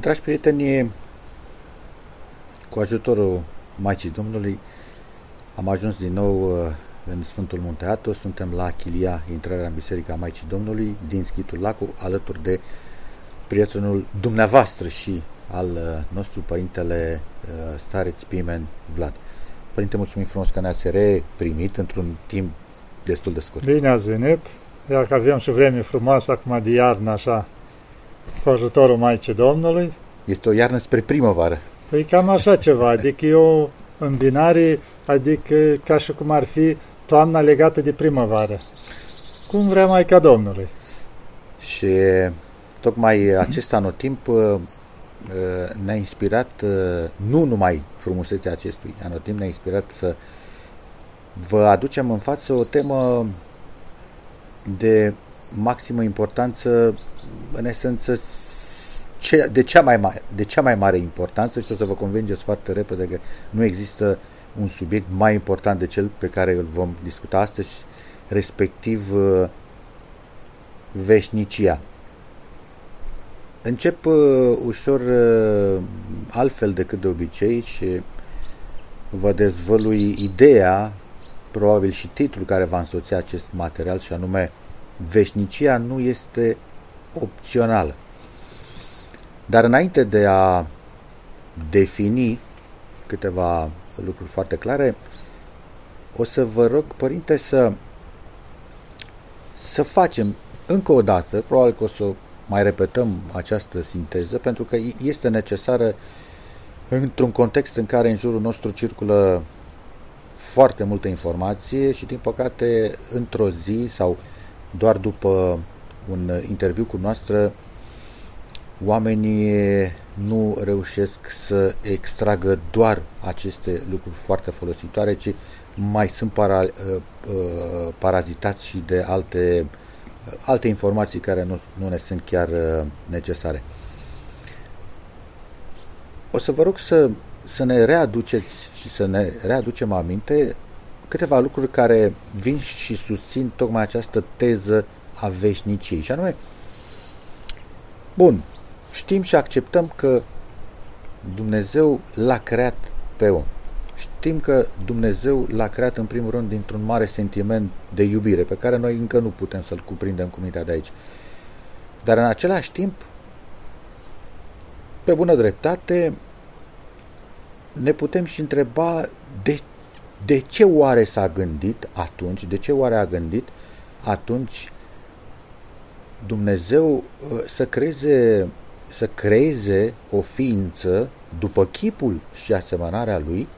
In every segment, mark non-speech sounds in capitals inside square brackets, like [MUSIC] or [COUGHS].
Dragi prieteni, cu ajutorul Maicii Domnului am ajuns din nou uh, în Sfântul Munte Atos, suntem la Chilia, intrarea în Biserica Maicii Domnului din Schitul Lacu, alături de prietenul dumneavoastră și al uh, nostru părintele uh, Stareț Pimen Vlad. Părinte, mulțumim frumos că ne-ați reprimit într-un timp destul de scurt. Bine ați venit, iar că avem și vreme frumoasă acum de iarnă, așa, cu ajutorul Maicii Domnului. Este o iarnă spre primăvară. Păi cam așa ceva, adică eu în binare, adică ca și cum ar fi toamna legată de primăvară. Cum vrea Maica Domnului. Și tocmai acest anotimp uh, uh, ne-a inspirat uh, nu numai frumusețea acestui anotimp, ne-a inspirat să vă aducem în față o temă de maximă importanță, în esență de cea, mai mare, de cea mai mare importanță și o să vă convingeți foarte repede că nu există un subiect mai important de cel pe care îl vom discuta astăzi, respectiv uh, veșnicia. Încep uh, ușor uh, altfel decât de obicei și vă dezvălui ideea, probabil și titlul care va însoți acest material și anume Veșnicia nu este opțională. Dar înainte de a defini câteva lucruri foarte clare, o să vă rog, părinte, să, să facem încă o dată, probabil că o să mai repetăm această sinteză, pentru că este necesară într-un context în care în jurul nostru circulă foarte multă informație și, din păcate, într-o zi sau doar după un interviu cu noastră, oamenii nu reușesc să extragă doar aceste lucruri foarte folositoare, ci mai sunt para, uh, uh, parazitați și de alte, uh, alte informații care nu, nu ne sunt chiar necesare. O să vă rog să, să ne readuceți și să ne readucem aminte câteva lucruri care vin și susțin tocmai această teză a veșniciei. Și anume, bun, știm și acceptăm că Dumnezeu l-a creat pe om. Știm că Dumnezeu l-a creat în primul rând dintr-un mare sentiment de iubire, pe care noi încă nu putem să-l cuprindem cu mintea de aici. Dar în același timp, pe bună dreptate, ne putem și întreba de, de ce oare s-a gândit atunci, de ce oare a gândit atunci Dumnezeu uh, să creeze să creeze o ființă după chipul și asemănarea lui,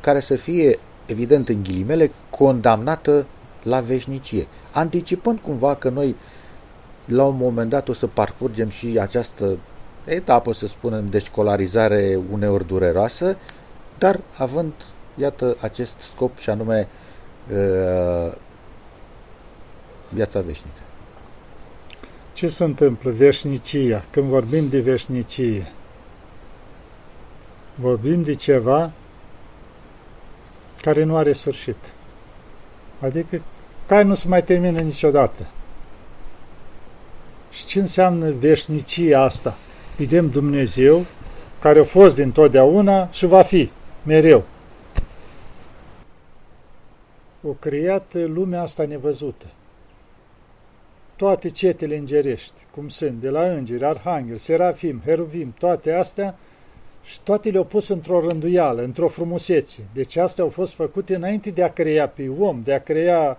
care să fie, evident în ghilimele, condamnată la veșnicie, anticipând cumva că noi la un moment dat o să parcurgem și această etapă, să spunem, de școlarizare uneori dureroasă, dar având, iată, acest scop și anume uh, viața veșnică. Ce se întâmplă? Veșnicia. Când vorbim de veșnicie, vorbim de ceva care nu are sfârșit. Adică care nu se mai termină niciodată. Și ce înseamnă veșnicia asta? Vedem Dumnezeu care a fost din totdeauna și va fi mereu. O creat lumea asta nevăzută. Toate cetele îngerești, cum sunt, de la îngeri, arhanghel, serafim, heruvim, toate astea, și toate le-au pus într-o rânduială, într-o frumusețe. Deci astea au fost făcute înainte de a crea pe om, de a crea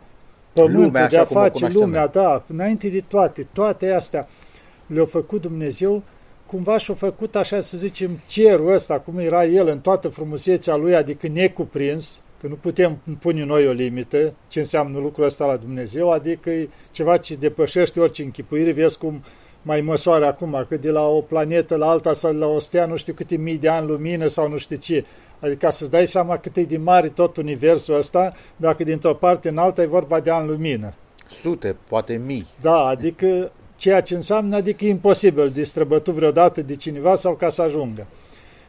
pământul, lumea, de a face lumea, da, înainte de toate, toate astea le-a făcut Dumnezeu, cumva și-a făcut, așa să zicem, cerul ăsta, cum era el în toată frumusețea lui, adică necuprins, că nu putem pune noi o limită, ce înseamnă lucrul ăsta la Dumnezeu, adică e ceva ce depășește orice închipuire, vezi cum mai măsoară acum, că de la o planetă la alta sau la o stea nu știu câte mii de ani lumină sau nu știu ce. Adică ca să-ți dai seama cât e de mare tot universul ăsta, dacă dintr-o parte în alta e vorba de ani lumină. Sute, poate mii. Da, adică ceea ce înseamnă, adică e imposibil de străbătut vreodată de cineva sau ca să ajungă.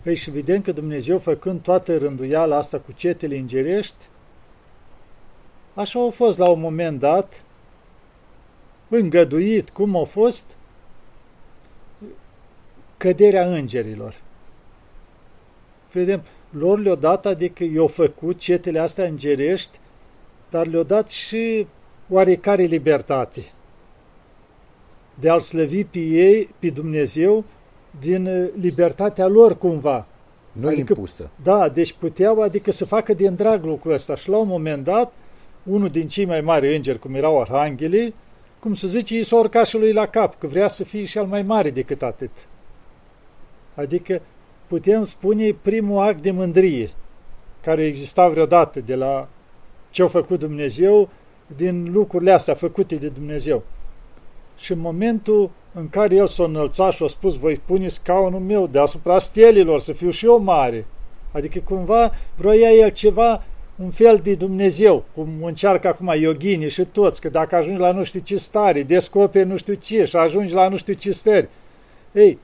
Ei, și vedem că Dumnezeu, făcând toată rânduiala asta cu cetele îngerești, așa a fost la un moment dat, îngăduit cum a fost, căderea îngerilor. Vedem, lor le-o dat, adică i-au făcut cetele astea îngerești, dar le-au dat și oarecare libertate de a-L slăvi pe ei, pe Dumnezeu, din uh, libertatea lor cumva. Nu adică, impusă. Da, deci puteau, adică să facă din drag lucrul ăsta. Și la un moment dat, unul din cei mai mari îngeri, cum erau arhanghelii, cum să zice, i s-a urcat și lui la cap, că vrea să fie și al mai mare decât atât. Adică putem spune primul act de mândrie care exista vreodată de la ce a făcut Dumnezeu din lucrurile astea făcute de Dumnezeu. Și în momentul în care el s-a înălțat și a spus, voi pune scaunul meu deasupra stelilor, să fiu și eu mare. Adică cumva vroia el ceva, un fel de Dumnezeu, cum încearcă acum yogini și toți, că dacă ajungi la nu știu ce stare, descoperi nu știu ce și ajungi la nu știu ce stări. Ei,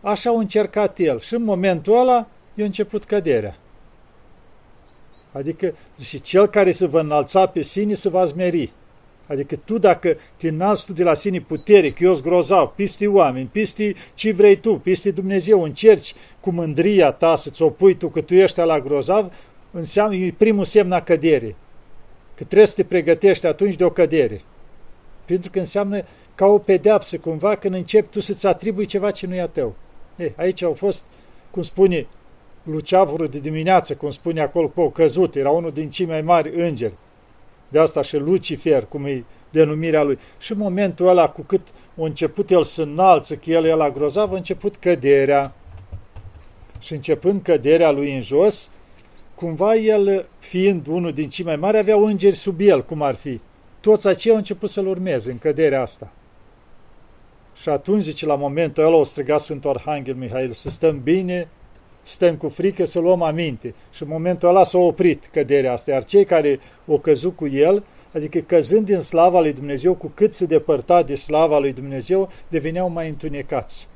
așa a încercat el și în momentul ăla i-a început căderea. Adică, și cel care se va înalța pe sine se va zmeri. Adică tu dacă te înalți tu de la sine putere, că eu grozav, piste oameni, piste ce vrei tu, piste Dumnezeu, încerci cu mândria ta să-ți opui tu că tu ești la grozav, înseamnă, e primul semn a cădere. Că trebuie să te pregătești atunci de o cădere. Pentru că înseamnă ca o pedeapsă cumva când începi tu să-ți atribui ceva ce nu e a tău. E, aici au fost, cum spune Luceavurul de dimineață, cum spune acolo, cu căzut, era unul din cei mai mari îngeri de asta și Lucifer, cum e denumirea lui. Și în momentul ăla, cu cât a început el să înalță, că el era grozav, a început căderea. Și începând căderea lui în jos, cumva el, fiind unul din cei mai mari, avea îngeri sub el, cum ar fi. Toți aceia au început să-l urmeze în căderea asta. Și atunci, zice, la momentul ăla o striga Sfântul Arhanghel Mihail să stăm bine, stăm cu frică să luăm aminte. Și în momentul ăla s-a oprit căderea asta, iar cei care au căzut cu el, adică căzând din slava lui Dumnezeu, cu cât se depărta de slava lui Dumnezeu, deveneau mai întunecați.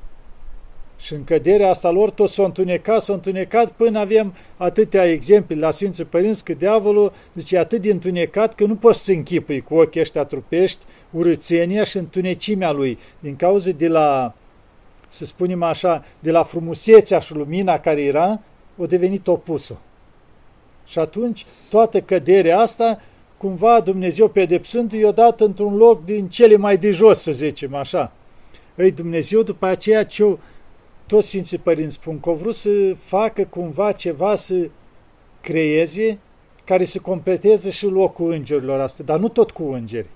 Și în căderea asta lor tot s-au întunecat, s-au întunecat până avem atâtea exemple la Sfinții Părinți că diavolul zice atât de întunecat că nu poți să închipui cu ochii ăștia trupești urățenia și întunecimea lui din cauza de la să spunem așa, de la frumusețea și lumina care era, o devenit opusă. Și atunci, toată căderea asta, cumva Dumnezeu pedepsând i-a dat într-un loc din cele mai de jos, să zicem așa. Ei, Dumnezeu, după aceea ce toți Sfinții Părinți spun că au vrut să facă cumva ceva să creeze care să completeze și locul îngerilor astea, dar nu tot cu îngeri.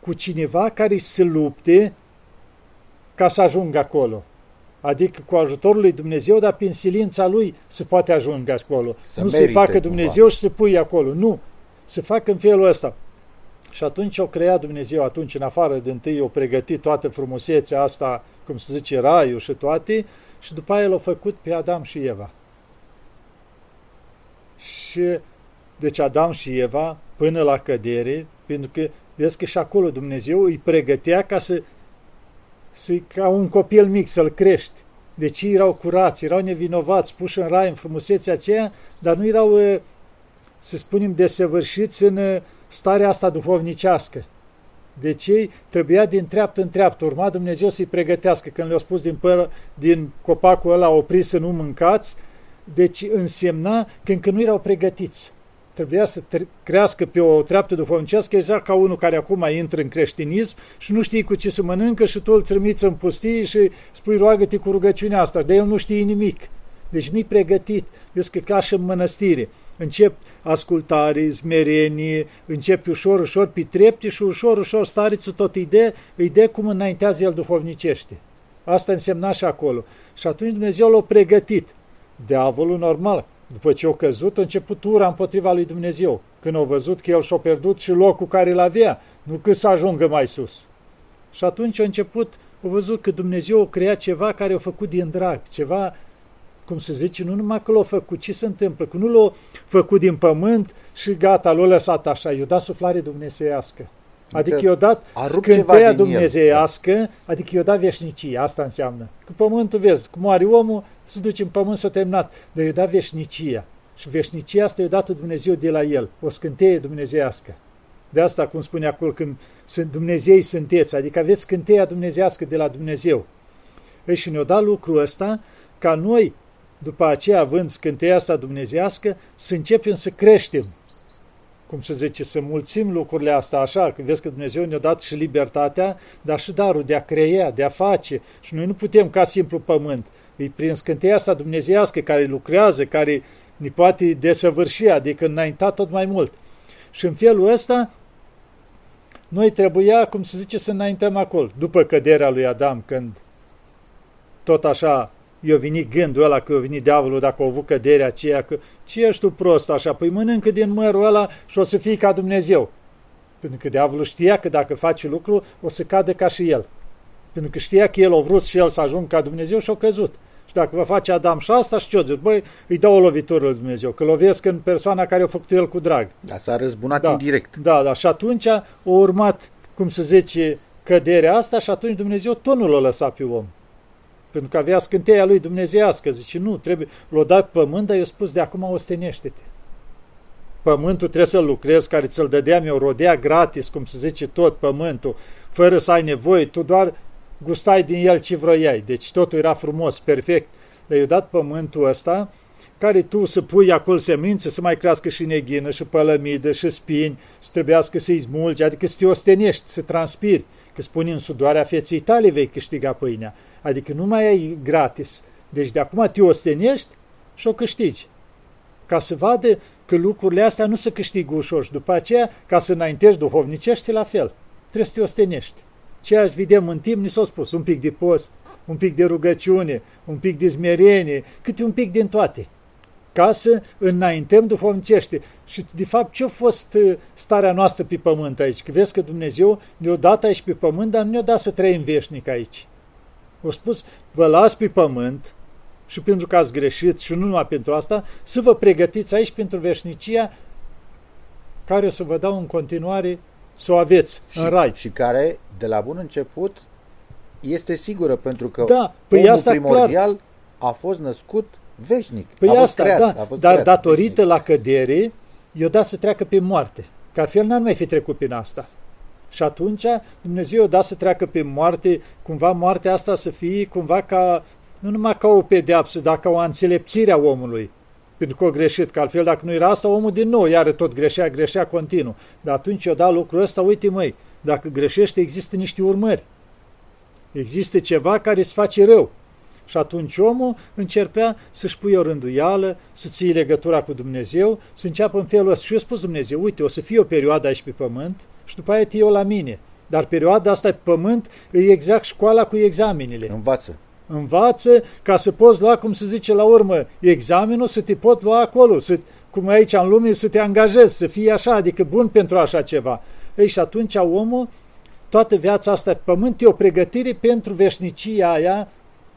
Cu cineva care să lupte ca să ajungă acolo. Adică cu ajutorul lui Dumnezeu, dar prin silința lui se poate ajunge acolo. Să nu se facă Dumnezeu cumva. și să pui acolo. Nu. Se facă în felul ăsta. Și atunci o crea Dumnezeu, atunci în afară de întâi o pregătit toată frumusețea asta, cum se zice, raiul și toate, și după aia l-a făcut pe Adam și Eva. Și deci Adam și Eva, până la cădere, pentru că vezi că și acolo Dumnezeu îi pregătea ca să să ca un copil mic să-l crești. Deci ei erau curați, erau nevinovați, puși în rai în frumusețea aceea, dar nu erau, să spunem, desăvârșiți în starea asta duhovnicească. Deci ei trebuia din treaptă în treaptă, urma Dumnezeu să-i pregătească. Când le-au spus din, pără, din copacul ăla oprit să nu mâncați, deci însemna că încă nu erau pregătiți trebuia să crească pe o treaptă duhovnicească, exact ca unul care acum intră în creștinism și nu știe cu ce să mănâncă și tu îl trimiți în pustie și spui roagă-te cu rugăciunea asta, dar el nu știe nimic. Deci nu-i pregătit. Vezi că ca și în mănăstire. Încep ascultare, zmerenie, începi ușor, ușor pe trepte și ușor, ușor stareță tot idee, idee cum înaintează el duhovnicește. Asta însemna și acolo. Și atunci Dumnezeu l-a pregătit. Diavolul normal, după ce au căzut, a început ura împotriva lui Dumnezeu, când au văzut că el și-a pierdut și locul care îl avea, nu că să ajungă mai sus. Și atunci a început, au văzut că Dumnezeu a creat ceva care a făcut din drag, ceva, cum se zice, nu numai că l-a făcut, ce se întâmplă? Că nu l-a făcut din pământ și gata, l-a lăsat așa, i-a dat suflare dumnezeiască. Adică, adică i-a dat scânteia dumnezeiască, el. adică i-a dat veșnicie, asta înseamnă. Că pământul, vezi, cum are omul, se duce în pământ să terminat, dar i-a dat veșnicia. Și veșnicia asta i-a dat Dumnezeu de la el, o scânteie dumnezeiască. De asta, cum spune acolo, când sunt Dumnezei sunteți, adică aveți scânteia dumnezească de la Dumnezeu. Ei, și ne-a dat lucrul ăsta ca noi, după aceea, având scânteia asta dumnezească, să începem să creștem. Cum se zice, să mulțim lucrurile astea așa, că vezi că Dumnezeu ne-a dat și libertatea, dar și darul de a crea, de a face. Și noi nu putem ca simplu pământ. E prin scânteia asta dumnezească care lucrează, care ne poate desăvârși, adică înainta tot mai mult. Și în felul ăsta, noi trebuia, cum se zice, să înaintăm acolo. După căderea lui Adam, când tot așa i-a venit gândul ăla că i-a venit diavolul dacă a avut căderea aceea, că ce ești tu prost așa? Păi mănâncă din mărul ăla și o să fii ca Dumnezeu. Pentru că diavolul știa că dacă face lucru, o să cadă ca și el. Pentru că știa că el a vrut și el să ajungă ca Dumnezeu și a căzut. Și dacă va face Adam și asta, și ce Băi, îi dau o lovitură lui Dumnezeu, că lovesc în persoana care a făcut el cu drag. Da, s-a răzbunat da, indirect. Da, da, și atunci a urmat, cum se zice, căderea asta și atunci Dumnezeu tot nu l-a lăsat pe om. Pentru că avea scânteia lui dumnezeiască. Zice, nu, trebuie, l-o dat pe pământ, dar i-a spus, de acum ostenește-te. Pământul trebuie să lucrezi, care ți-l dădeam eu, rodea gratis, cum se zice tot pământul, fără să ai nevoie, tu doar gustai din el ce vroiai. Deci totul era frumos, perfect. Dar i-a dat pământul ăsta, care tu să pui acolo semințe, să mai crească și neghină, și pălămidă, și spini, să trebuiască să-i smulgi, adică să te ostenești, să transpiri. Că spune în sudoarea feței tale vei câștiga pâinea. Adică nu mai ai gratis. Deci de acum te ostenești și o câștigi. Ca să vadă că lucrurile astea nu se câștigă ușor și după aceea, ca să înaintești duhovnicești, la fel. Trebuie să te ostenești. Ceea ce vedem în timp, ni s-a spus, un pic de post, un pic de rugăciune, un pic de smerenie, câte un pic din toate ca să înaintăm duhovnicește. Și de fapt ce a fost uh, starea noastră pe pământ aici? Că vezi că Dumnezeu ne-a dat aici pe pământ, dar nu ne-a dat să trăim veșnic aici. A spus, vă las pe pământ și pentru că ați greșit și nu numai pentru asta, să vă pregătiți aici pentru veșnicia care o să vă dau în continuare să o aveți și, în rai. Și care, de la bun început, este sigură, pentru că da, păi omul asta primordial clar. a fost născut veșnic. Păi a fost asta, creat, da, a fost dar creat datorită veșnic. la cădere, i-o dat să treacă pe moarte. Că altfel n-ar mai fi trecut prin asta. Și atunci Dumnezeu o da să treacă pe moarte, cumva moartea asta să fie cumva ca, nu numai ca o pedeapsă, dar ca o înțelepțire a omului. Pentru că o greșit, că altfel dacă nu era asta, omul din nou iară tot greșea, greșea continuu. Dar atunci o da lucrul ăsta, uite măi, dacă greșește există niște urmări. Există ceva care îți face rău. Și atunci omul încercea să-și pui o rânduială, să ții legătura cu Dumnezeu, să înceapă în felul ăsta. Și eu spus Dumnezeu, uite, o să fie o perioadă aici pe pământ și după aia te iau la mine. Dar perioada asta pe pământ e exact școala cu examenele. Învață. Învață ca să poți lua, cum se zice la urmă, examenul, să te pot lua acolo, să, cum aici în lume, să te angajezi, să fii așa, adică bun pentru așa ceva. Ei, și atunci omul, toată viața asta pe pământ e o pregătire pentru veșnicia aia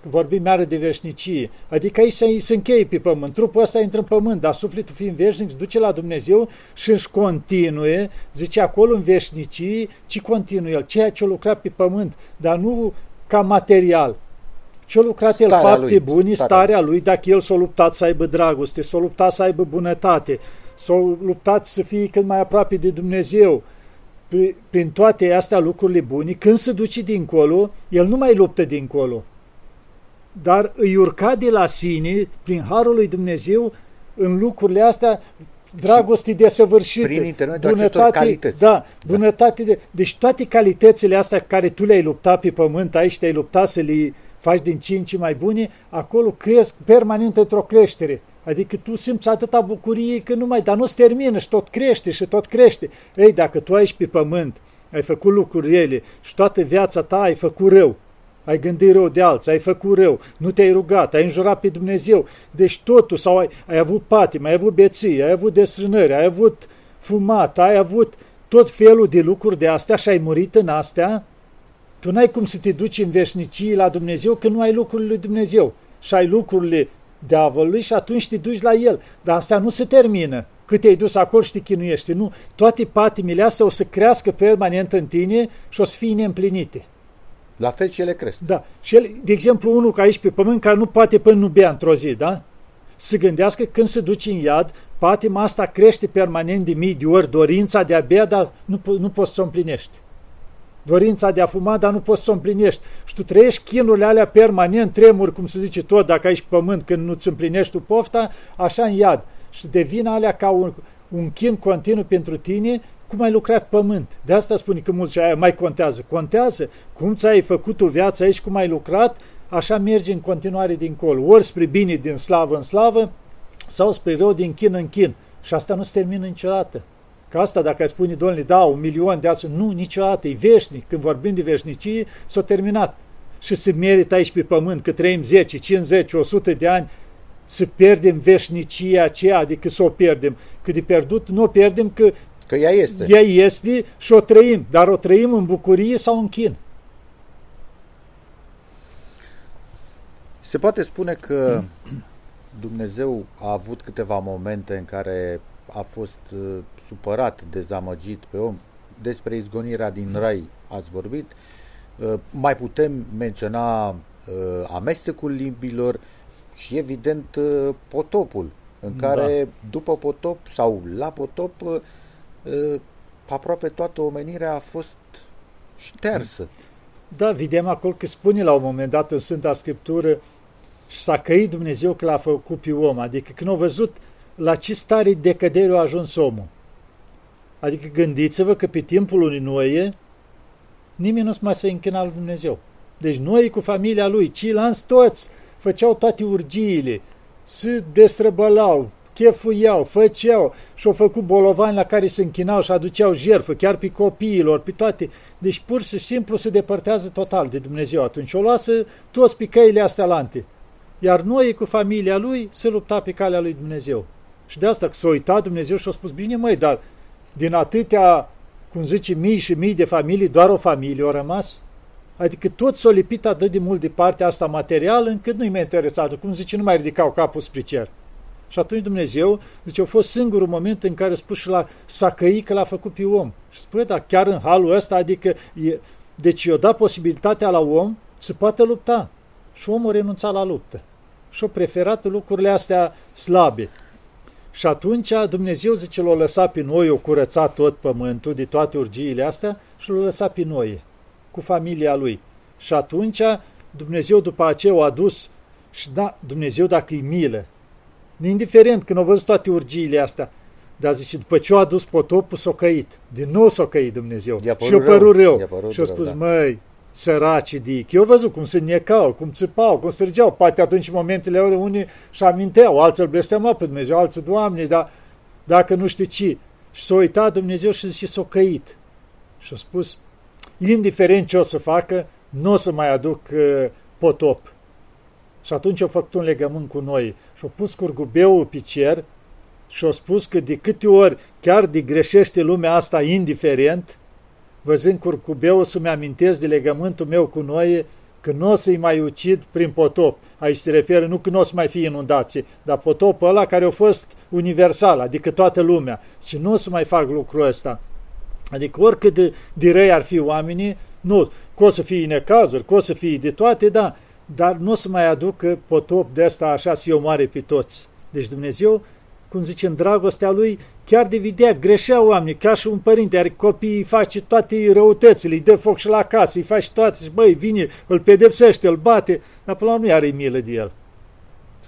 vorbim mereu de veșnicie. Adică aici se, se încheie pe pământ. Trupul ăsta intră în pământ, dar sufletul fiind veșnic se duce la Dumnezeu și își continue, zice acolo în veșnicie, ci continuă el, ceea ce a lucrat pe pământ, dar nu ca material. Ce-a lucrat starea el fapte lui, bune, starea. starea lui, dacă el s-a luptat să aibă dragoste, s-a luptat să aibă bunătate, s-a luptat să fie cât mai aproape de Dumnezeu, prin toate astea lucrurile bune, când se duce dincolo, el nu mai luptă dincolo, dar îi urca de la sine, prin harul lui Dumnezeu, în lucrurile astea, dragoste de săvârșită, prin intermediul bunătate, calități. Da, bunătate da. de... Deci toate calitățile astea care tu le-ai luptat pe pământ, aici te-ai luptat să le faci din ce în ce mai bune, acolo cresc permanent într-o creștere. Adică tu simți atâta bucurie că nu mai, dar nu se termină și tot crește și tot crește. Ei, dacă tu aici pe pământ ai făcut lucruri rele și toată viața ta ai făcut rău, ai gândit rău de alții, ai făcut rău, nu te-ai rugat, ai înjurat pe Dumnezeu, deci totul, sau ai, ai avut patim, ai avut beții, ai avut desfrânări, ai avut fumat, ai avut tot felul de lucruri de astea și ai murit în astea, tu n-ai cum să te duci în veșnicie la Dumnezeu că nu ai lucrurile lui Dumnezeu și ai lucrurile diavolului și atunci te duci la el. Dar asta nu se termină. Cât te-ai dus acolo și te chinuiești. Nu. Toate patimile astea o să crească permanent în tine și o să fie neîmplinite. La fel și ele cresc. Da. Și el, de exemplu, unul ca aici pe pământ care nu poate până nu bea într-o zi, da? Să gândească când se duce în iad, patima asta crește permanent de mii de ori, dorința de a bea, dar nu, nu poți să o împlinești. Dorința de a fuma, dar nu poți să o împlinești. Și tu trăiești chinurile alea permanent, tremuri, cum se zice tot, dacă ai și pământ când nu-ți împlinești tu pofta, așa în iad. Și devin alea ca un, un chin continuu pentru tine, cum ai lucrat pământ. De asta spune că mulți aia mai contează. Contează cum ți-ai făcut o viață aici, cum ai lucrat, așa mergi în continuare dincolo. Ori spre bine din slavă în slavă, sau spre rău din chin în chin. Și asta nu se termină niciodată. Că asta, dacă ai spune, domnule, da, un milion de astfel, nu, niciodată, e veșnic. Când vorbim de veșnicie, s-a terminat. Și se merită aici pe pământ că trăim 10, 50, 100 de ani, să pierdem veșnicia aceea, adică să o pierdem. Că de pierdut nu o pierdem, că, că ea este. Ea este și o trăim, dar o trăim în bucurie sau în chin. Se poate spune că Dumnezeu a avut câteva momente în care a fost uh, supărat, dezamăgit pe om. Despre izgonirea din rai ați vorbit. Uh, mai putem menționa uh, amestecul limbilor și, evident, potopul, în da. care, da. după potop sau la potop, aproape toată omenirea a fost ștersă. Da, vedem acolo că spune la un moment dat în Sfânta Scriptură și s-a căit Dumnezeu că l-a făcut pe om, adică când a văzut la ce stare de cădere a ajuns omul. Adică gândiți-vă că pe timpul lui Noe, nimeni nu se mai se închina lui Dumnezeu. Deci noi cu familia lui, ceilalți toți, făceau toate urgiile, se destrăbălau, chefuiau, făceau și au făcut bolovani la care se închinau și aduceau jertfă, chiar pe copiilor, pe toate. Deci pur și simplu se depărtează total de Dumnezeu atunci. O lasă toți pe căile astea lante. Iar noi cu familia lui se lupta pe calea lui Dumnezeu. Și de asta s-a uitat Dumnezeu și a spus, bine măi, dar din atâtea, cum zice, mii și mii de familii, doar o familie a rămas? Adică tot s-a lipit atât de mult de partea asta materială încât nu-i mai interesat. Cum zice, nu mai ridicau capul spre cer. Și atunci Dumnezeu, zice, a fost singurul moment în care a spus și la s-a că l-a făcut pe om. Și spune, dar chiar în halul ăsta, adică, e, deci i-a dat posibilitatea la om să poată lupta. Și omul renunța la luptă. Și a preferat lucrurile astea slabe. Și atunci Dumnezeu zice, l-a lăsat pe noi, o curățat tot pământul de toate urgiile astea și l-a lăsat pe noi, cu familia lui. Și atunci Dumnezeu după aceea a adus și da, Dumnezeu dacă e milă, indiferent când au văzut toate urgiile astea, dar zice, după ce a adus potopul, s-a căit. Din nou s-a căit Dumnezeu. Și a părut rău. rău. Și a spus, da. măi, săracii de Eu văzut cum se necau, cum țipau, cum străgeau. Poate atunci în momentele ore unii și aminteau, alții îl blestemau pe Dumnezeu, alții, Doamne, dar dacă nu știu ce. Și s-a uitat Dumnezeu și zice, s-a căit. Și a spus, indiferent ce o să facă, nu o să mai aduc uh, potop. Și atunci au făcut un legământ cu noi și au pus curgubeul pe cer și au spus că de câte ori chiar de greșește lumea asta indiferent, văzând curcubeul să-mi amintesc de legământul meu cu noi, că nu o să-i mai ucid prin potop. Aici se referă nu că nu o să mai fie inundație, dar potopul ăla care a fost universal, adică toată lumea. Și nu o să mai fac lucrul ăsta. Adică oricât de, de răi ar fi oamenii, nu, că o să fie necazuri, că o să fie de toate, da, dar nu o să mai aducă potop de asta așa să-i omoare pe toți. Deci Dumnezeu cum zice, în dragostea lui, chiar de videa, greșea oamenii, ca și un părinte, are copii, îi face toate răutățile, îi dă foc și la casă, îi face toate, și băi, vine, îl pedepsește, îl bate, dar până la urmă nu are milă de el.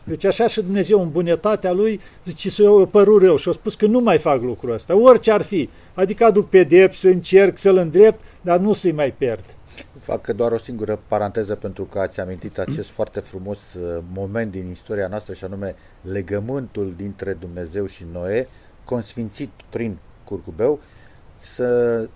Deci așa și Dumnezeu în bunătatea lui zice să o părut rău și a spus că nu mai fac lucrul ăsta, orice ar fi. Adică aduc pedepsă, încerc să-l îndrept, dar nu să-i mai pierd. Fac doar o singură paranteză pentru că ați amintit acest foarte frumos uh, moment din istoria noastră și anume legământul dintre Dumnezeu și Noe, consfințit prin curcubeu, să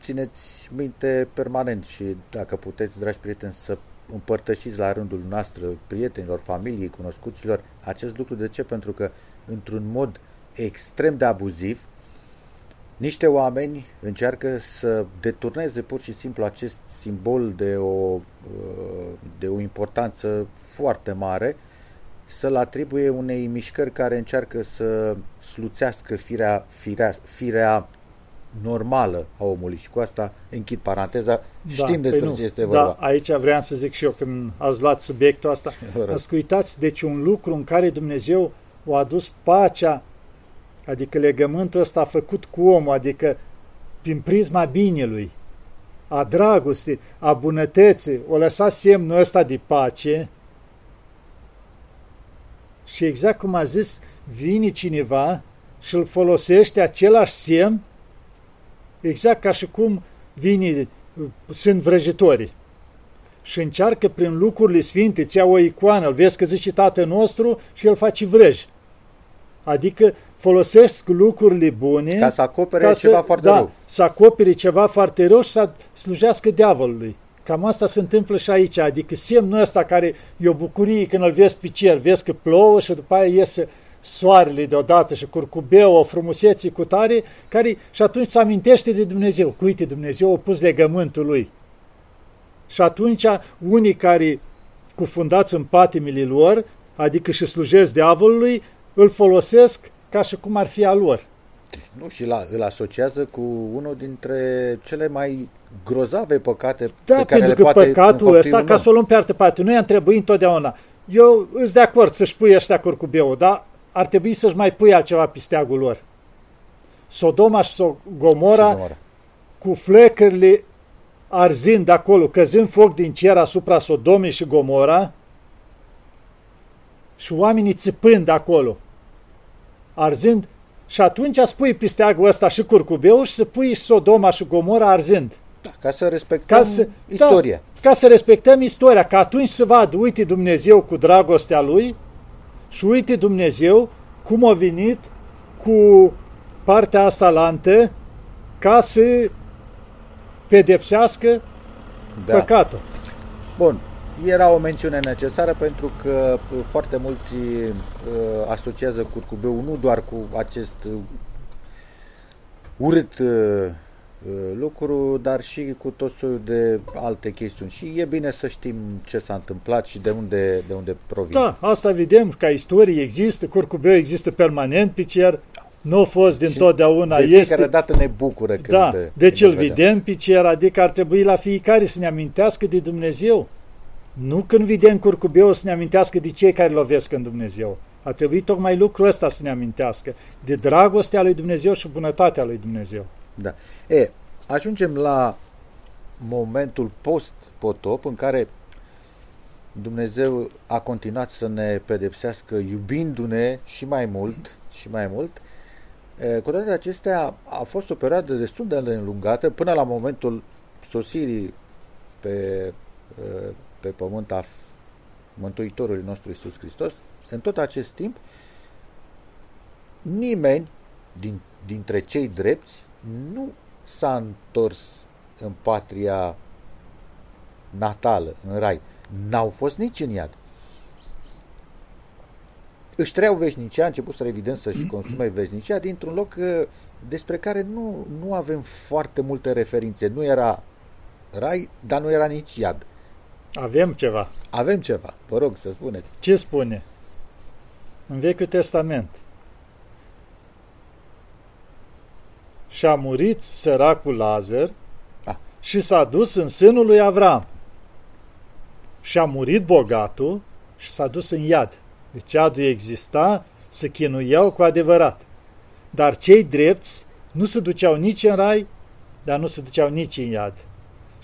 țineți minte permanent și dacă puteți, dragi prieteni, să împărtășiți la rândul noastră prietenilor, familiei, cunoscuților acest lucru. De ce? Pentru că într-un mod extrem de abuziv, niște oameni încearcă să deturneze pur și simplu acest simbol de o, uh, de o importanță foarte mare, să-l atribuie unei mișcări care încearcă să sluțească firea, firea, firea normală a omului și cu asta închid paranteza. Da, Știm despre păi ce este vorba. Da, aici vreau să zic și eu când ați luat subiectul ăsta. [LAUGHS] Ascultați, deci un lucru în care Dumnezeu a adus pacea Adică legământul ăsta a făcut cu omul, adică prin prisma binelui. a dragostei, a bunătății, o lăsat semnul ăsta de pace și exact cum a zis, vine cineva și îl folosește același semn, exact ca și cum vine, sunt vrăjitorii și încearcă prin lucrurile sfinte, ți o icoană, îl vezi că zice Tatăl nostru și el face vrăj. Adică folosesc lucrurile bune ca să acopere ca ceva să, foarte da, rău. să acopere ceva foarte rău și să slujească diavolului. Cam asta se întâmplă și aici, adică semnul ăsta care e o bucurie când îl vezi pe cer, vezi că plouă și după aia iese soarele deodată și curcubeu, o frumusețe cu tare, care și atunci se amintește de Dumnezeu. Cu uite, Dumnezeu a pus legământul lui. Și atunci unii care cufundați în patimile lor, adică și slujesc diavolului, îl folosesc ca și cum ar fi al lor. Deci, nu, și la, îl asociază cu unul dintre cele mai grozave păcate da, pe care pentru le că poate păcatul ăsta, ca să o luăm pe altă parte, noi am trebuit întotdeauna. Eu îs de acord să-și pui ăștia curcubeul, dar ar trebui să-și mai pui altceva pe steagul lor. Sodoma și Gomora, și Gomora. cu flecările arzind acolo, căzând foc din cer asupra Sodomei și Gomora și oamenii țipând acolo, arzând, și atunci spui pe steagul ăsta și curcubeu și să pui Sodoma și Gomora arzând. Da, ca să respectăm ca să, istoria. Da, ca să respectăm istoria, ca atunci să vadă, uite Dumnezeu cu dragostea Lui și uite Dumnezeu cum a venit cu partea asta lantă ca să pedepsească da. păcatul. Bun. Era o mențiune necesară pentru că uh, foarte mulți uh, asociază curcubeu nu doar cu acest uh, urât uh, uh, lucru, dar și cu tot soiul de alte chestiuni. Și e bine să știm ce s-a întâmplat și de unde, de unde provine. Da, asta vedem, ca istorie există, curcubeu există permanent pe cer, nu a fost din totdeauna. De fiecare este... dată ne bucură când Da, deci îl vedem pe cer, adică ar trebui la fiecare să ne amintească de Dumnezeu. Nu când vedem curcubeu să ne amintească de cei care lovesc în Dumnezeu. Ar trebui tocmai lucrul ăsta să ne amintească, de dragostea lui Dumnezeu și bunătatea lui Dumnezeu. Da. E, ajungem la momentul post-potop în care Dumnezeu a continuat să ne pedepsească iubindu-ne și mai mult și mai mult cu toate acestea, a fost o perioadă destul de înlungată până la momentul sosirii pe, pe pământ a Mântuitorului nostru Isus Hristos. În tot acest timp, nimeni din, dintre cei drepți nu s-a întors în patria natală, în rai. N-au fost nici în iad își trăiau veșnicia, a început să evident să-și consume veșnicia dintr-un loc uh, despre care nu, nu avem foarte multe referințe. Nu era rai, dar nu era nici iad. Avem ceva. Avem ceva. Vă rog să spuneți. Ce spune? În Vechiul Testament. Și a murit săracul Lazar ah. și s-a dus în sânul lui Avram. Și a murit bogatul și s-a dus în iad. Deci adul exista, se chinuiau cu adevărat. Dar cei drepți nu se duceau nici în rai, dar nu se duceau nici în iad.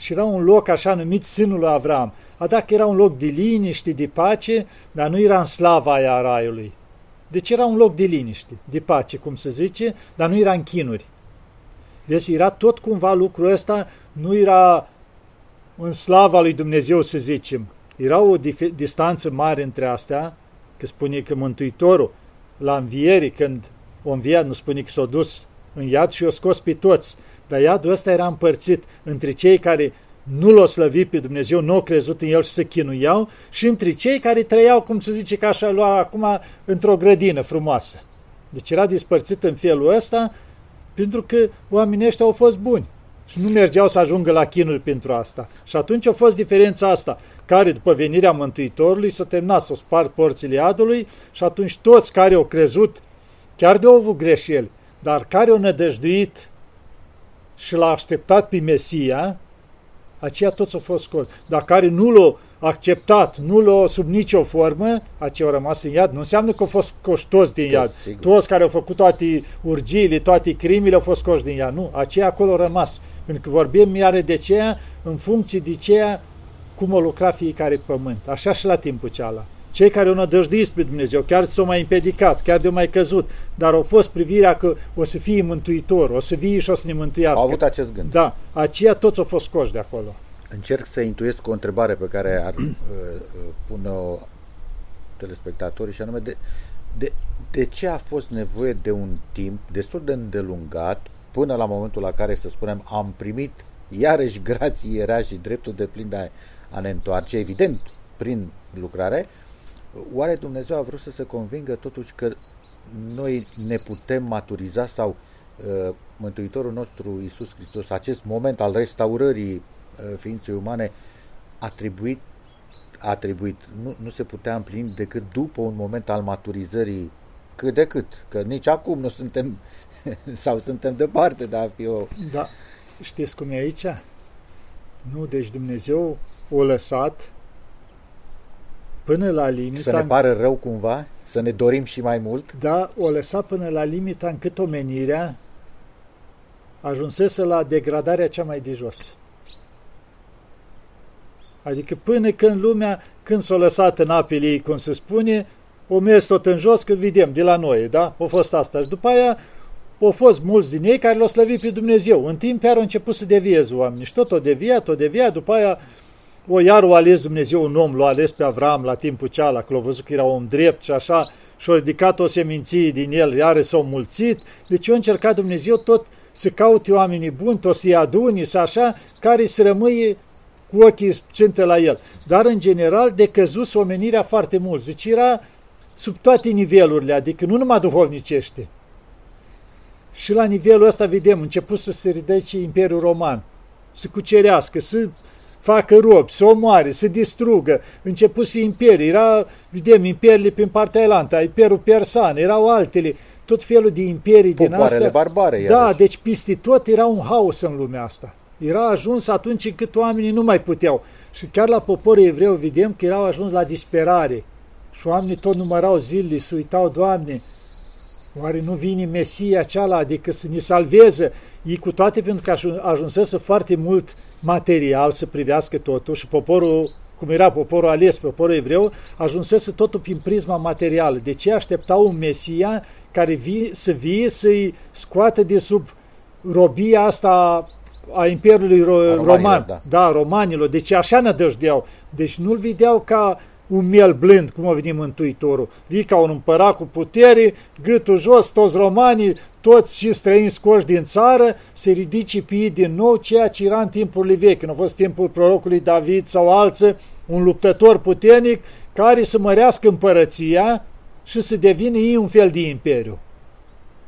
Și era un loc așa numit sânul lui Avram. A dacă era un loc de liniște, de pace, dar nu era în slava aia a raiului. Deci era un loc de liniște, de pace, cum se zice, dar nu era în chinuri. Deci era tot cumva lucrul ăsta, nu era în slava lui Dumnezeu, să zicem. Era o distanță mare între astea, că spune că Mântuitorul la înviere, când o înviat, nu spune că s-a dus în iad și o scos pe toți. Dar iadul ăsta era împărțit între cei care nu l-au slăvit pe Dumnezeu, nu au crezut în el și se chinuiau, și între cei care trăiau, cum se zice, ca așa lua acum, într-o grădină frumoasă. Deci era dispărțit în felul ăsta, pentru că oamenii ăștia au fost buni și nu mergeau să ajungă la chinul pentru asta. Și atunci a fost diferența asta, care după venirea Mântuitorului s-a terminat să spar porțile adului și atunci toți care au crezut, chiar de au avut greșeli, dar care au nădăjduit și l-a așteptat pe Mesia, aceia toți au fost scos. Dar care nu l-au acceptat, nu l-au sub nicio formă, aceia au rămas în iad, nu înseamnă că au fost scoși toți din iad. sigur. Toți care au făcut toate urgiile, toate crimile au fost scoși din iad. Nu, aceia acolo au rămas. Pentru că vorbim iară de ceea, în funcție de ceea cum o lucra fiecare pământ. Așa și la timpul ceala. Cei care au nădăjduit pe Dumnezeu, chiar s-au mai împedicat, chiar de-au mai căzut, dar au fost privirea că o să fie mântuitor, o să vie și o să ne mântuiască. Au avut acest gând. Da, aceia toți au fost scoși de acolo. Încerc să intuiesc o întrebare pe care ar [CLEARS THROAT] uh, uh, pune-o telespectatorii și anume de, de, de ce a fost nevoie de un timp destul de îndelungat până la momentul la care, să spunem, am primit iarăși [LAUGHS] grații era și dreptul de plin de a, a ne întoarce, evident, prin lucrare, oare Dumnezeu a vrut să se convingă totuși că noi ne putem maturiza sau uh, Mântuitorul nostru Isus Hristos, acest moment al restaurării uh, ființei umane, atribuit, atribuit nu, nu se putea împlini decât după un moment al maturizării cât de cât, că nici acum nu suntem [LAUGHS] sau suntem departe de a fi o... Da, știți cum e aici? Nu, deci Dumnezeu o lăsat până la limita... Să ne pară rău cumva? Să ne dorim și mai mult? Da, o lăsat până la limita încât omenirea ajunsese la degradarea cea mai de jos. Adică până când lumea, când s-a lăsat în apele ei, cum se spune, o mers tot în jos, că vedem de la noi, da? A fost asta. Și după aia au fost mulți din ei care l-au slăvit pe Dumnezeu. În timp iar au început să devieze oamenii și tot o deviat, o deviat, după aia o iar o ales Dumnezeu un om, l-a ales pe Avram la timpul ceala, că l-a văzut că era om drept și așa, și-a ridicat o seminție din el, iar s-au mulțit. Deci a încercat Dumnezeu tot să caute oamenii buni, tot să-i aduni, să așa, care să rămâie cu ochii țintă la el. Dar, în general, decăzus omenirea foarte mult. Deci era sub toate nivelurile, adică nu numai duhovnicește. Și la nivelul ăsta vedem, început să se ridice Imperiul Roman, să cucerească, să facă robi, să omoare, să distrugă. Începuse imperii, era, vedem, imperiile prin partea elantă, Imperiul Persan, erau altele, tot felul de imperii din astea. barbare, Da, iarăși. deci peste tot era un haos în lumea asta. Era ajuns atunci încât oamenii nu mai puteau. Și chiar la poporul evreu vedem că erau ajuns la disperare. Și oamenii tot numărau zilele, se uitau, Doamne, oare nu vine Mesia ceala, adică să ne salveze? Ei cu toate pentru că ajunsese foarte mult material să privească totul și poporul, cum era poporul ales, poporul evreu, ajunsese totul prin prisma materială. De ce așteptau un Mesia care vie, să vie să-i scoată de sub robia asta a Imperiului Ro- romanilor, Roman. da. da, romanilor. Deci așa nădăjdeau. Deci nu-l vedeau ca un miel blând, cum a venit Mântuitorul. Vii ca un împărat cu putere, gâtul jos, toți romanii, toți și străini scoși din țară, se ridice pe ei din nou, ceea ce era în timpurile vechi. Nu a fost timpul prorocului David sau alții, un luptător puternic care să mărească împărăția și să devină ei un fel de imperiu.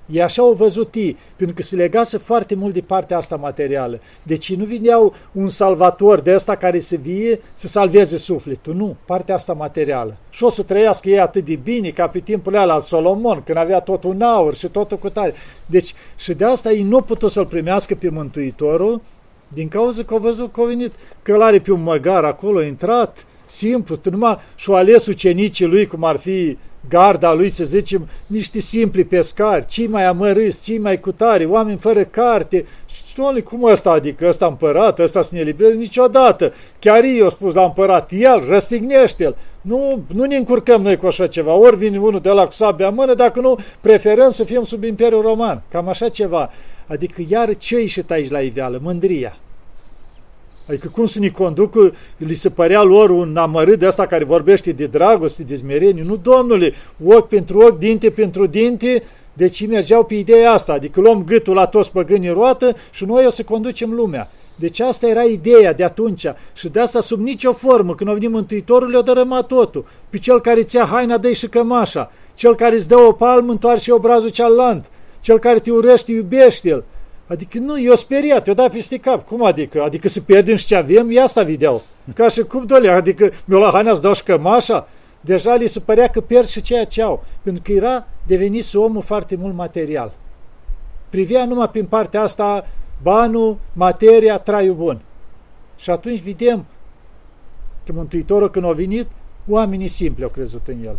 E așa au văzut ei, pentru că se legase foarte mult de partea asta materială. Deci nu vineau un salvator de ăsta care să vie să salveze sufletul, nu, partea asta materială. Și o să trăiască ei atât de bine ca pe timpul ăla al Solomon, când avea tot un aur și totul cu tare. Deci și de asta ei nu putut să-l primească pe Mântuitorul, din cauza că au văzut că a venit călare pe un măgar acolo, a intrat, simplu, numai și-a ales ucenicii lui, cum ar fi garda lui, să zicem, niște simpli pescari, cei mai amărâți, cei mai cutari, oameni fără carte. Și domnule, cum ăsta, adică ăsta împărat, ăsta să ne elibereze niciodată. Chiar eu spus la împărat, el, răstignește-l. Nu, nu ne încurcăm noi cu așa ceva. Ori vine unul de la cu sabia în mână, dacă nu, preferăm să fim sub Imperiul Roman. Cam așa ceva. Adică iar ce ieșit aici la iveală? Mândria. Adică cum să ne conducă, li se părea lor un amărât de asta care vorbește de dragoste, de smerenie. Nu, domnule, ochi pentru ochi, dinte pentru dinte, deci mergeau pe ideea asta, adică luăm gâtul la toți păgânii roată și noi o să conducem lumea. Deci asta era ideea de atunci și de asta sub nicio formă, când a venit Mântuitorul, le-a dărâmat totul. Pe cel care ți-a haina, dă și cămașa. Cel care îți dă o palmă, întoarce obrazul cealaltă. Cel care te urăște, iubește-l. Adică nu, eu speriat, eu dat peste cap. Cum adică? Adică să pierdem și ce avem? Ia asta vedeau. Ca și cum, dole, adică mi-o la haina să dau și cămașa? Deja li se părea că pierd și ceea ce au. Pentru că era devenise omul foarte mult material. Privea numai prin partea asta banul, materia, traiul bun. Și atunci vedem Că Mântuitorul când a venit, oamenii simpli au crezut în el.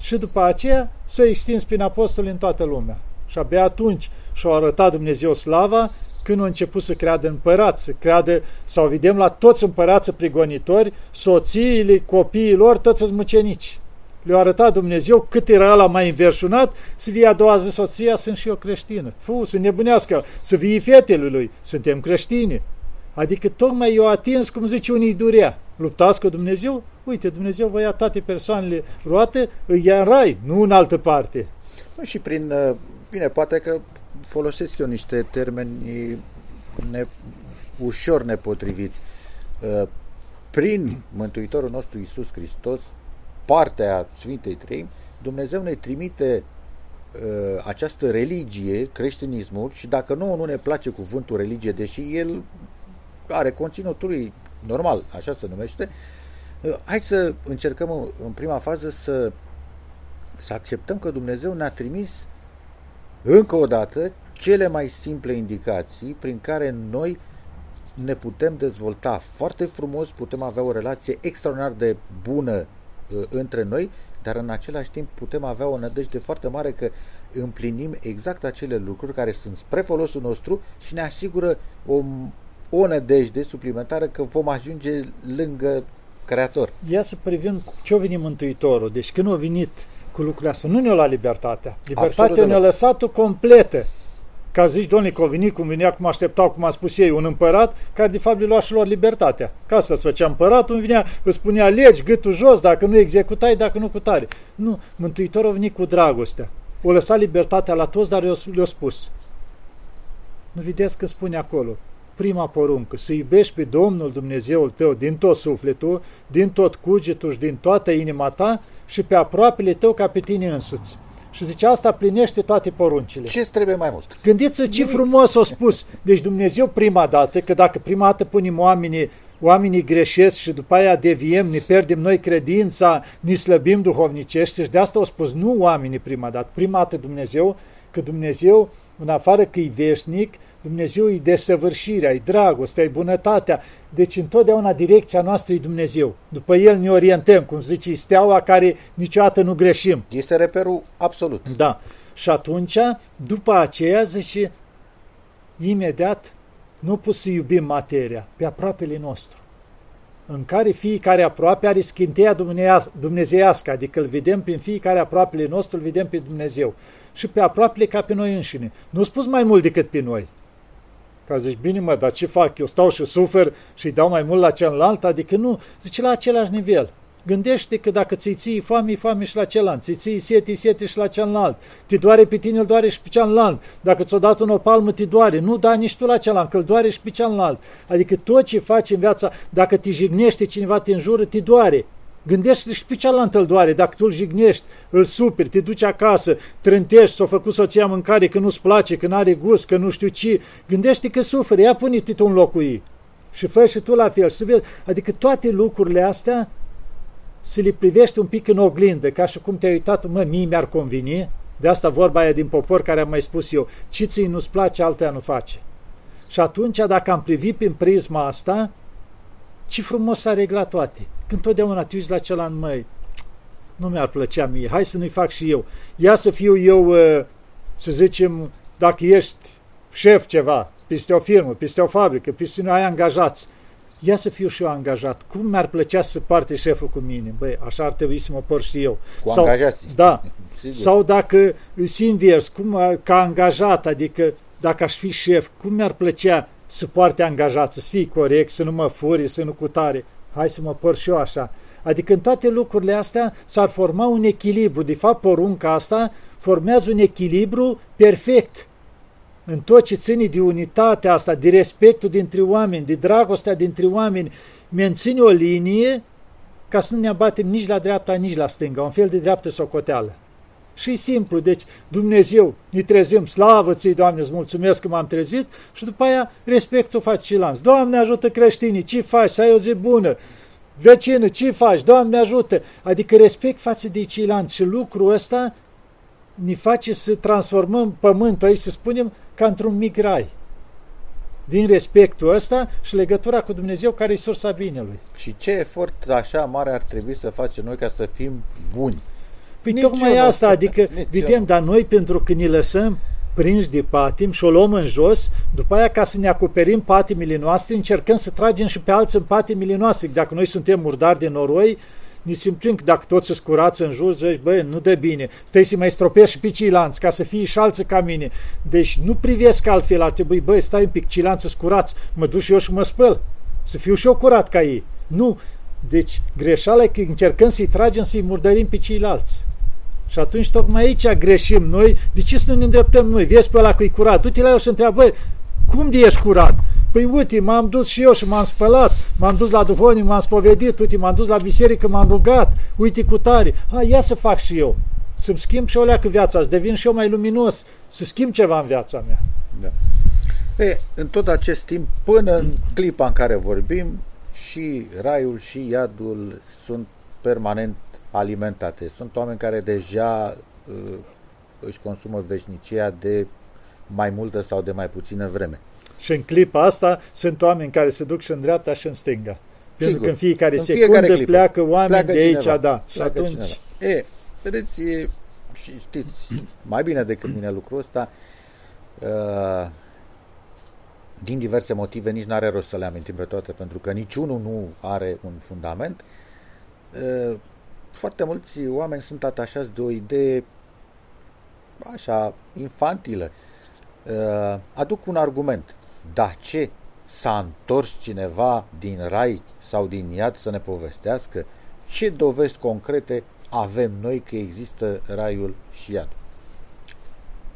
Și după aceea s-a extins prin apostoli în toată lumea. Și abia atunci și-a arătat Dumnezeu slava când a început să creadă împărați, să creadă, sau vedem la toți împărați prigonitori, soțiile, copiilor, toți sunt mucenici. Le-a arătat Dumnezeu cât era la mai înverșunat, să vie a doua zi soția, sunt și eu creștină. Fu, să nebunească, să vie fetele lui, suntem creștini. Adică tocmai eu atins, cum zice unii durea. Luptați cu Dumnezeu? Uite, Dumnezeu vă ia toate persoanele roate, îi ia în rai, nu în altă parte. Și prin, uh, bine, poate că folosesc eu niște termeni ne, ușor nepotriviți. Uh, prin Mântuitorul nostru Isus Hristos, partea Sfintei Trei, Dumnezeu ne trimite uh, această religie, creștinismul, și dacă nouă nu ne place cuvântul religie, deși el are conținutul lui normal, așa se numește, uh, hai să încercăm în prima fază să, să acceptăm că Dumnezeu ne-a trimis încă o dată cele mai simple indicații prin care noi ne putem dezvolta foarte frumos, putem avea o relație extraordinar de bună uh, între noi, dar în același timp putem avea o nădejde foarte mare că împlinim exact acele lucruri care sunt spre folosul nostru și ne asigură o, o nădejde suplimentară că vom ajunge lângă Creator. Ia să privim ce a venit Mântuitorul. Deci când a venit cu lucrurile astea, nu ne-a luat libertatea. Libertatea ne-a lăsat-o completă. Ca zici, domnule, că venit cum venea, cum așteptau, cum a spus ei, un împărat, care de fapt le lua și lor libertatea. Ca să se făcea împăratul, venea, îți spunea legi, gâtul jos, dacă nu executai, dacă nu cu tare. Nu, Mântuitorul a venit cu dragostea. O lăsat libertatea la toți, dar le-a spus. Nu vedeți că spune acolo, prima poruncă, să iubești pe Domnul Dumnezeul tău din tot sufletul, din tot cugetul și din toată inima ta și pe aproapele tău ca pe tine însuți. Și zice, asta plinește toate poruncile. Ce trebuie mai mult? Gândiți-vă ce frumos a spus. Deci Dumnezeu prima dată, că dacă prima dată punem oamenii, oamenii greșesc și după aia deviem, ne pierdem noi credința, ne slăbim duhovnicește și de asta au spus, nu oamenii prima dată, prima dată Dumnezeu, că Dumnezeu, în afară că e veșnic, Dumnezeu e desăvârșirea, e dragostea, e bunătatea. Deci întotdeauna direcția noastră e Dumnezeu. După El ne orientăm, cum zice, e steaua care niciodată nu greșim. Este reperul absolut. Da. Și atunci, după aceea, zice, imediat, nu poți să iubim materia, pe aproapele nostru în care fiecare aproape are schinteia dumnezeiască, adică îl vedem prin fiecare aproapele nostru, îl vedem pe Dumnezeu. Și pe aproapele ca pe noi înșine. Nu spus mai mult decât pe noi. Ca zici, bine mă, dar ce fac? Eu stau și sufer și îi dau mai mult la celălalt? Adică nu, zice la același nivel. Gândește că dacă ți-i ții foame, foame și la celălalt, ți ții sete, sete și la celălalt, te doare pe tine, îl doare și pe celălalt. Dacă ți-o dat o palmă, te doare. Nu da nici tu la celălalt, că îl doare și pe celălalt. Adică tot ce faci în viața, dacă te jignește cineva, te înjură, te doare. Gândește și pe cealaltă îl doare, dacă tu îl jignești, îl superi, te duci acasă, trântești, s-o făcut soția mâncare că nu-ți place, că n-are gust, că nu știu ce, gândește că suferi, ia pune-te tu în locul ei. Și fă și tu la fel. Și vezi, adică toate lucrurile astea să le privești un pic în oglindă, ca și cum te-ai uitat, mă, mie mi-ar conveni, de asta vorba aia din popor care am mai spus eu, ce ți nu-ți place, altea nu face. Și atunci, dacă am privit prin prisma asta, ce frumos s-a reglat toate. Când totdeauna te uiți la celălalt, măi, nu mi-ar plăcea mie, hai să nu-i fac și eu. Ia să fiu eu, uh, să zicem, dacă ești șef ceva, peste o firmă, peste o fabrică, peste noi ai angajați, ia să fiu și eu angajat. Cum mi-ar plăcea să parte șeful cu mine? Băi, așa ar trebui să mă por și eu. Cu Sau, angajații. Da. [LAUGHS] Sigur. Sau dacă sunt invers, cum, ca angajat, adică dacă aș fi șef, cum mi-ar plăcea să poarte angajat, să fii corect, să nu mă furi, să nu cutare. Hai să mă păr și eu așa. Adică în toate lucrurile astea s-ar forma un echilibru. De fapt, porunca asta formează un echilibru perfect în tot ce ține de unitatea asta, de respectul dintre oameni, de dragostea dintre oameni, menține o linie ca să nu ne abatem nici la dreapta, nici la stânga, un fel de dreaptă socoteală. Și simplu, deci Dumnezeu, ne trezim, slavă ți Doamne, îți mulțumesc că m-am trezit și după aia respectul faci și lanț. Doamne ajută creștinii, ce faci, să ai o zi bună, vecină, ce faci, Doamne ajută, adică respect față de ceilalți și lucrul ăsta ne face să transformăm pământul aici, să spunem, ca într-un mic rai. din respectul ăsta și legătura cu Dumnezeu care e sursa binelui. Și ce efort așa mare ar trebui să facem noi ca să fim buni? Păi nici tocmai asta, adică, vedem, dar noi pentru că ne lăsăm prinși de patim și o luăm în jos, după aia ca să ne acoperim patimile noastre, încercăm să tragem și pe alții în patimile noastre. Dacă noi suntem murdari de noroi, ne simțim că dacă toți se scurați în jos, zici, băi, nu dă bine, stai să mai stropești și pe ceilalți, ca să fii și alții ca mine. Deci nu privesc altfel, ar trebui, băi, stai un pic, ceilalți scurați, mă duc și eu și mă spăl, să fiu și eu curat ca ei. Nu, deci greșeala e că încercăm să-i tragem, să-i murdărim pe ceilalți. Și atunci tocmai aici greșim noi. De ce să nu ne îndreptăm noi? Vezi pe ăla că e curat. Du-te la el și întreabă, băi, cum de ești curat? Păi uite, m-am dus și eu și m-am spălat, m-am dus la duhovnic, m-am spovedit, uite, m-am dus la biserică, m-am rugat, uite cu tare. Ha, ia să fac și eu. Să-mi schimb și o leacă viața, să devin și eu mai luminos, să schimb ceva în viața mea. Da. E, în tot acest timp, până în clipa în care vorbim, și raiul și iadul sunt permanent alimentate. Sunt oameni care deja uh, își consumă veșnicia de mai multă sau de mai puțină vreme. Și în clipa asta sunt oameni care se duc și în dreapta și în stânga. Pentru că în fiecare în secundă fiecare clipă, pleacă oameni pleacă de aici, cineva, da. Și atunci... Cineva. E, vedeți, e, și știți mai bine decât mine lucrul ăsta, uh, din diverse motive, nici nu are rost să le amintim pe toate, pentru că niciunul nu are un fundament. Uh, foarte mulți oameni sunt atașați de o idee așa infantilă. Uh, aduc un argument. Da ce? S-a întors cineva din rai sau din iad să ne povestească? Ce dovezi concrete avem noi că există raiul și iadul?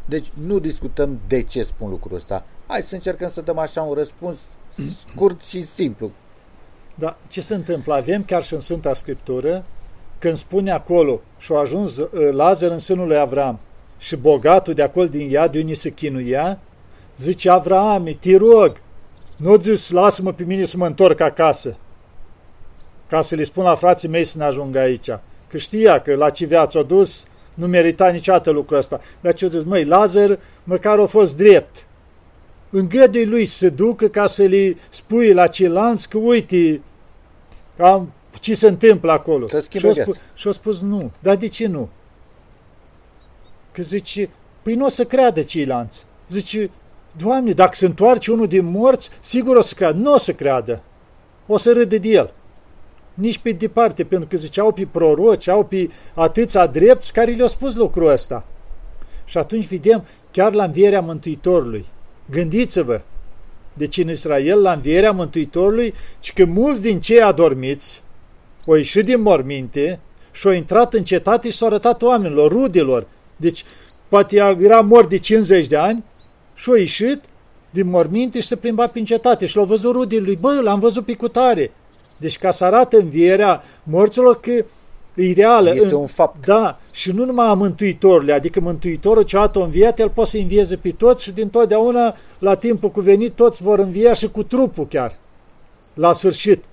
Deci nu discutăm de ce spun lucrul ăsta. Hai să încercăm să dăm așa un răspuns scurt și simplu. Da, ce se întâmplă? Avem chiar și în Sfânta Scriptură când spune acolo și a ajuns uh, Lazar în sânul lui Avram și bogatul de acolo din iad de unde se chinuia, zice Avram, te rog, nu zis, lasă-mă pe mine să mă întorc acasă, ca să le spun la frații mei să ne ajungă aici. Că știa că la ce viață a dus, nu merita niciodată lucrul ăsta. Dar ce zis, măi, Lazar măcar a fost drept. Îngădui lui să se ducă ca să le spui la ceilalți că, uite, am ce se întâmplă acolo? Și-a spus, și spus nu. Dar de ce nu? Că zice, păi nu o să creadă ceilalți. Zice, Doamne, dacă se întoarce unul din morți, sigur o să creadă. Nu o să creadă. O să râde de el. Nici pe departe, pentru că zice, au pe proroci, au pe atâția drepți care le-au spus lucrul ăsta. Și atunci vedem chiar la învierea Mântuitorului. Gândiți-vă, deci în Israel, la învierea Mântuitorului, și că mulți din cei adormiți, o ieșit din morminte și au intrat în cetate și s-au arătat oamenilor, rudelor. Deci, poate era mort de 50 de ani și au ieșit din morminte și se plimba prin cetate și l-au văzut rudele lui. Băi, l-am văzut pe cutare. Deci ca să arate învierea morților că e reală. Este în, un fapt. Da, și nu numai a Mântuitorului, adică Mântuitorul ce a înviat, el poate să învieze pe toți și din totdeauna, la timpul cuvenit, toți vor învia și cu trupul chiar, la sfârșit.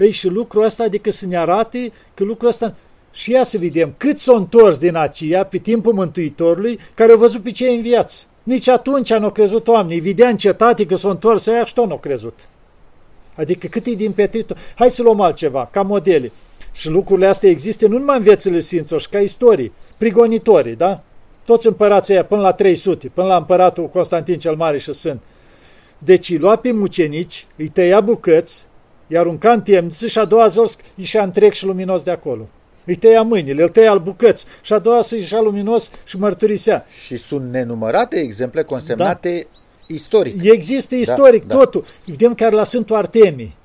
Ei, și lucrul ăsta, adică să ne arate că lucrul ăsta și ia să vedem cât s-au întors din aceea pe timpul Mântuitorului care au văzut pe cei în viață. Nici atunci nu au crezut oamenii. Vedea în cetate că s-au întors aia și tot nu au crezut. Adică cât e din Petritul. Hai să luăm altceva, ca modele. Și lucrurile astea există nu numai în viețile Sfinților, ca istorii, prigonitorii, da? Toți împărații aia până la 300, până la împăratul Constantin cel Mare și Sfânt. Deci îi lua pe mucenici, îi tăia bucăți, îi arunca în temniță și a doua zi ieșea întreg și luminos de acolo. Îi tăia mâinile, îl tăia al bucăți și a doua zi ieșea luminos și mărturisea. Și sunt nenumărate exemple consemnate da. istoric. Există da, istoric da, totul. Da. Vedem chiar la Sfântul Artemii.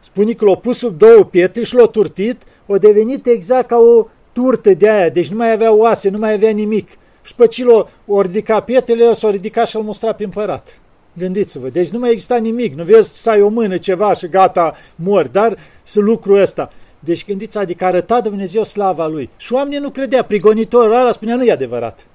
Spune că l-a pus sub două pietre și l-a turtit, o devenit exact ca o turtă de aia, deci nu mai avea oase, nu mai avea nimic. Și pe ce l-a ridicat pietrele, s-a ridicat și l-a mustrat pe împărat. Gândiți-vă, deci nu mai exista nimic, nu vezi să ai o mână ceva și gata, mor, dar să lucrul ăsta. Deci gândiți, adică arăta Dumnezeu slava Lui. Și oamenii nu credea, prigonitorul ăla spunea, nu e adevărat.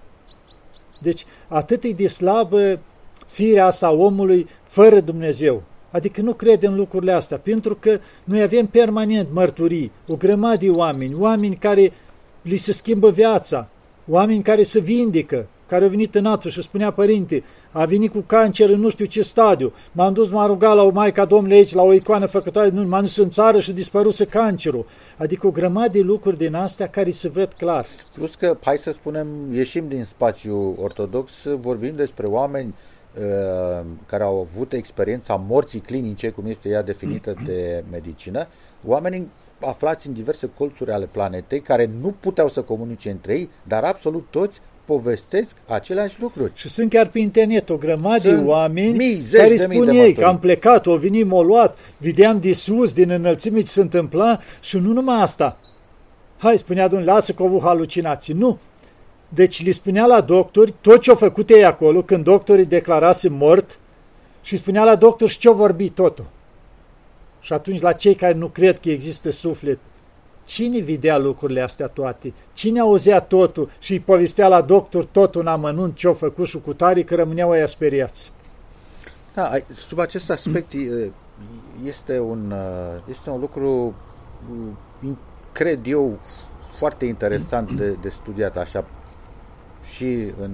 Deci atât e de slabă firea asta omului fără Dumnezeu. Adică nu credem lucrurile astea, pentru că noi avem permanent mărturii, o grămadă de oameni, oameni care li se schimbă viața, oameni care se vindică, care a venit în atul și spunea, părinte, a venit cu cancer în nu știu ce stadiu, m-am dus, m-am rugat la o Maica Domnului aici, la o icoană făcătoare, nu, m-am dus în țară și dispăruse cancerul. Adică o grămadă de lucruri din astea care se văd clar. Plus că, hai să spunem, ieșim din spațiu ortodox, vorbim despre oameni uh, care au avut experiența morții clinice, cum este ea definită de medicină, oameni aflați în diverse colțuri ale planetei, care nu puteau să comunice între ei, dar absolut toți povestesc aceleași lucruri. Și sunt chiar pe internet o grămadă de oameni mii, care spun ei că am plecat, o venit, m-o luat, vedeam de sus, din înălțime ce se întâmpla și nu numai asta. Hai, spunea domnul, lasă că au avut halucinații. Nu. Deci li spunea la doctori tot ce au făcut ei acolo, când doctorii declarase mort, și spunea la doctor și ce-au vorbit totul. Și atunci la cei care nu cred că există suflet, cine vedea lucrurile astea toate? Cine auzea totul și îi povestea la doctor totul în amănunt ce-au făcut și cu tare că rămâneau aia speriați? Da, sub acest aspect este un, este un lucru, cred eu, foarte interesant de, de studiat așa și în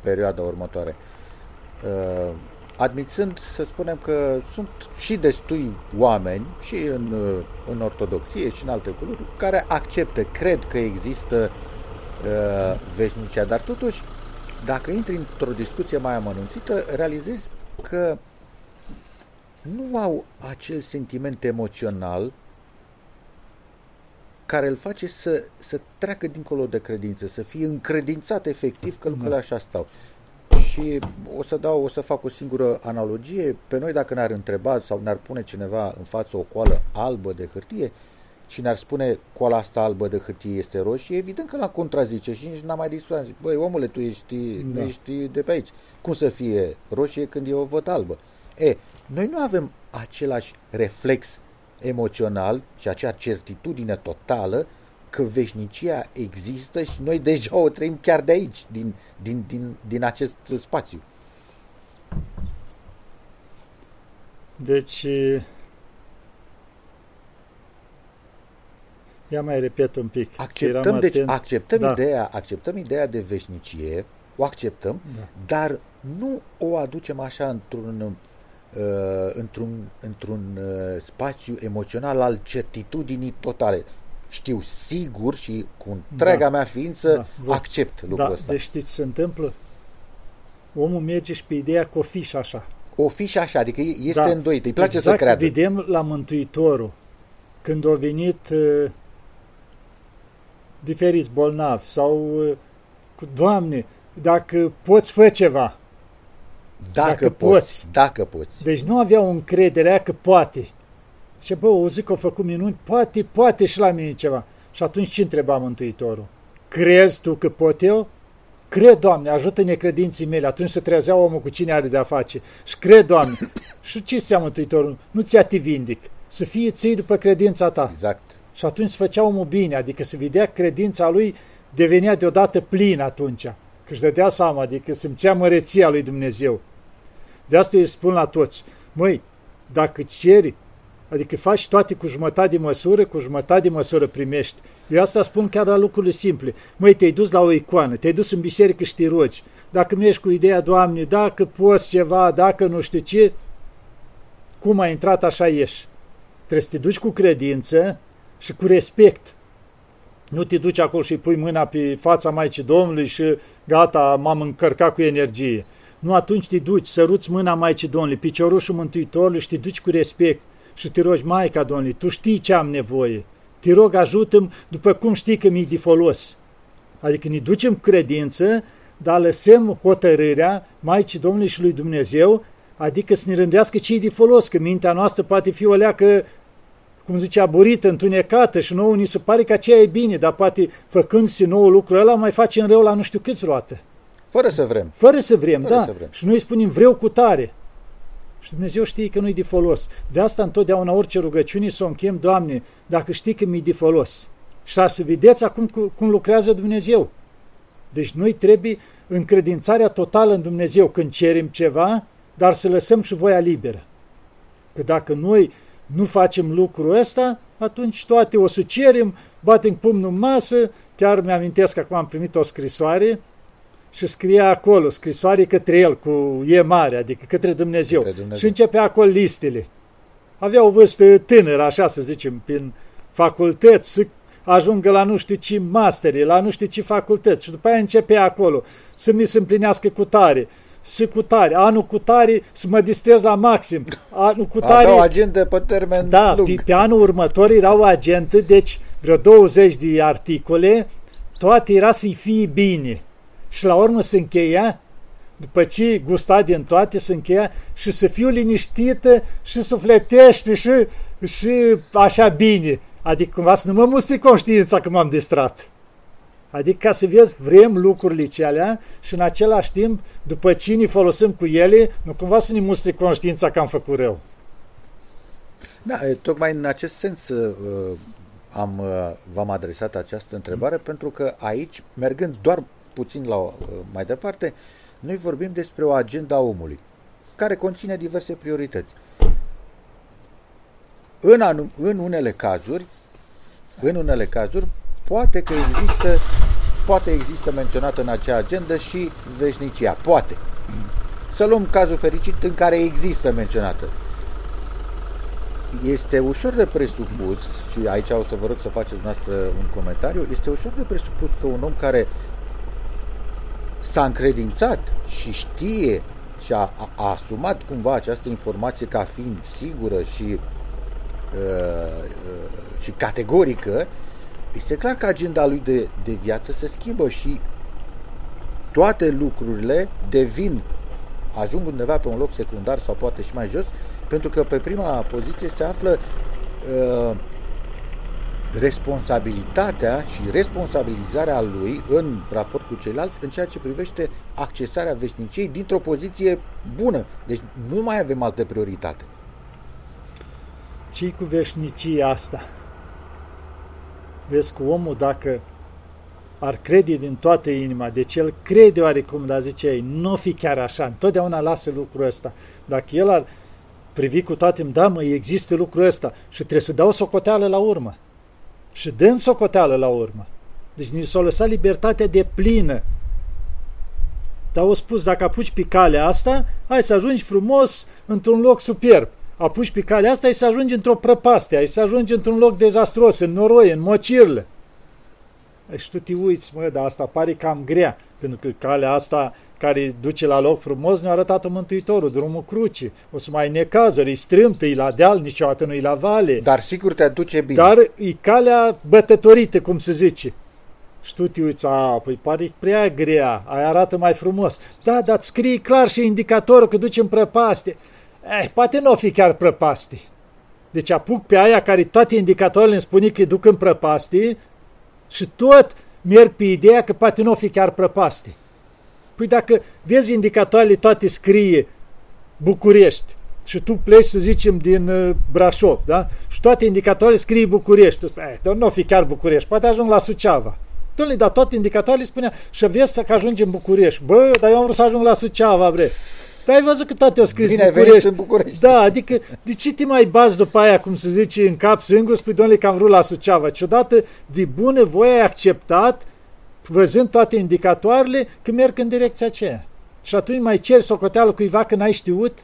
perioada următoare admițând, să spunem că sunt și destui oameni, și în, în ortodoxie și în alte culturi, care acceptă, cred că există uh, veșnicia, dar totuși, dacă intri într-o discuție mai amănunțită, realizezi că nu au acel sentiment emoțional care îl face să, să treacă dincolo de credință, să fie încredințat efectiv că lucrurile da. așa stau. Și o să dau, o să fac o singură analogie. Pe noi dacă ne-ar întreba sau ne-ar pune cineva în față o coală albă de hârtie și ne-ar spune coala asta albă de hârtie este roșie, evident că l-am contrazice și nici n-am mai discutat. Zic, băi, omule, tu ești, da. ești de pe aici. Cum să fie roșie când eu o văd albă? E, noi nu avem același reflex emoțional și acea certitudine totală că veșnicia există și noi deja o trăim chiar de aici, din, din, din, din acest spațiu. Deci, ia mai repet un pic. Acceptăm, deci, acceptăm, da. ideea, acceptăm ideea de veșnicie, o acceptăm, da. dar nu o aducem așa într-un uh, într-un, într-un uh, spațiu emoțional al certitudinii totale știu sigur și cu întreaga da. mea ființă da. accept lucrul da. ăsta. Deci știți ce se întâmplă? Omul merge și pe ideea că o fi și așa. O fi și așa, adică este da. îndoit, îi place exact, să creadă. vedem la Mântuitorul, când au venit uh, diferiți bolnavi sau uh, cu Doamne, dacă poți fă ceva. Dacă, dacă poți, poți. Dacă poți. Deci nu aveau încrederea că poate. Zice, bă, o zic că au făcut minuni, poate, poate și la mine ceva. Și atunci ce întreba Mântuitorul? Crezi tu că pot eu? Cred, Doamne, ajută-ne credinții mele. Atunci se trezea omul cu cine are de-a face. Și cred, Doamne. [COUGHS] și ce se Mântuitorul? Nu ți-a te vindic. Să fie ții după credința ta. Exact. Și atunci se făcea omul bine, adică se vedea credința lui devenea deodată plin atunci. Că își dădea seama, adică simțea măreția lui Dumnezeu. De asta îi spun la toți, măi, dacă ceri Adică faci toate cu jumătate de măsură, cu jumătate de măsură primești. Eu asta spun chiar la lucrurile simple. Măi, te-ai dus la o icoană, te-ai dus în biserică și te rogi. Dacă nu ești cu ideea, Doamne, dacă poți ceva, dacă nu știu ce, cum ai intrat, așa ieși. Trebuie să te duci cu credință și cu respect. Nu te duci acolo și pui mâna pe fața Maicii Domnului și gata, m-am încărcat cu energie. Nu, atunci te duci, săruți mâna Maicii Domnului, piciorușul Mântuitorului și te duci cu respect și te rogi, Maica Domnului, Tu știi ce am nevoie, te rog ajută-mi după cum știi că mi-e de folos. Adică ne ducem credință, dar lăsăm hotărârea Maicii Domnului și lui Dumnezeu, adică să ne rândească ce e de folos, că mintea noastră poate fi o leacă, cum zicea, burită, întunecată și nouă ni se pare că aceea e bine, dar poate făcând-se nou lucrul ăla mai facem rău la nu știu câți roate. Fără să vrem. Fără să vrem, Fără da. Să vrem. Și noi spunem vreau cu tare. Și Dumnezeu știe că nu-i de folos. De asta întotdeauna orice rugăciune să o închem, Doamne, dacă știi că mi-e de folos. Și să vedeți acum cum lucrează Dumnezeu. Deci noi trebuie încredințarea totală în Dumnezeu când cerem ceva, dar să lăsăm și voia liberă. Că dacă noi nu facem lucrul ăsta, atunci toate o să cerem, batem pumnul în masă, chiar mi-amintesc că acum am primit o scrisoare și scria acolo scrisoare către el cu E mare, adică către Dumnezeu. Către Dumnezeu. Și începea acolo listele. Avea o vârstă tânără, așa să zicem, prin facultăți, să ajungă la nu știu ce masteri, la nu știu ce facultăți. Și după aia începea acolo să mi se împlinească cu tare, să cu tare, anul cu tare, să mă distrez la maxim. Anul cu tare, Avea o agendă pe termen da, lung. pe, pe anul următor erau agente, deci vreo 20 de articole, toate era să-i fie bine. Și la urmă se încheia, după ce gusta din toate, se încheia și să fiu liniștită și sufletește și, și așa bine. Adică cumva să nu mă mustri conștiința că m-am distrat. Adică ca să vezi, vrem lucrurile celea și în același timp, după ce ne folosim cu ele, nu cumva să ne mustri conștiința că am făcut rău. Da, e, tocmai în acest sens uh, am, uh, v-am adresat această întrebare, pentru că aici, mergând doar puțin la, uh, mai departe, noi vorbim despre o agenda omului, care conține diverse priorități. În, anu- în unele cazuri, în unele cazuri, poate că există, poate există menționată în acea agendă și veșnicia. Poate. Să luăm cazul fericit în care există menționată. Este ușor de presupus, și aici o să vă rog să faceți noastră un comentariu, este ușor de presupus că un om care s-a încredințat și știe și a, a, a asumat cumva această informație ca fiind sigură și, uh, uh, și categorică, este clar că agenda lui de, de viață se schimbă și toate lucrurile devin, ajung undeva pe un loc secundar sau poate și mai jos, pentru că pe prima poziție se află uh, responsabilitatea și responsabilizarea lui în raport cu ceilalți în ceea ce privește accesarea veșniciei dintr-o poziție bună. Deci nu mai avem altă prioritate. ce cu veșnicia asta? Vezi cu omul dacă ar crede din toată inima, deci el crede oarecum, dar zice ei, nu fi chiar așa, întotdeauna lasă lucrul ăsta. Dacă el ar privi cu toate, da mă, există lucrul ăsta și trebuie să dau socoteală la urmă. Și dăm socoteală la urmă. Deci ni s-a lăsat libertatea de plină. Dar au spus, dacă apuci pe calea asta, hai să ajungi frumos într-un loc superb. Apuci pe calea asta, ai să ajungi într-o prăpastie, ai să ajungi într-un loc dezastruos, în noroi, în mocirle. Și tu te uiți, mă, dar asta pare cam grea, pentru că calea asta care duce la loc frumos ne-a arătat-o Mântuitorul, drumul crucii. O să mai necazuri, e strâmtă, e la deal, niciodată nu e la vale. Dar sigur te aduce bine. Dar e calea bătătorită, cum se zice. Și tu te uiți, a, păi pare prea grea, aia arată mai frumos. Da, dar scrie clar și indicatorul că duce în prăpaste. Eh, poate nu o fi chiar prăpaste. Deci apuc pe aia care toate indicatoarele îmi spune că îi duc în prăpaste și tot merg pe ideea că poate nu o fi chiar prăpaste. Păi dacă vezi indicatoarele toate scrie București și tu pleci, să zicem, din uh, Brașov, da? Și toate indicatoarele scrie București. Tu spui, dar nu o fi chiar București, poate ajung la Suceava. Dom'le, dar toate indicatoarele spunea, și vezi că ajungi în București. Bă, dar eu am vrut să ajung la Suceava, bre. Dar ai văzut că toate au scris Bine ai București. venit în București. Da, adică de ce te mai bazi după aia, cum se zice, în cap singur, spui, domnule, că am vrut la Suceava. Ciodată, de bună voie ai acceptat, văzând toate indicatoarele, că merg în direcția aceea. Și atunci mai ceri socoteală cuiva că n-ai știut?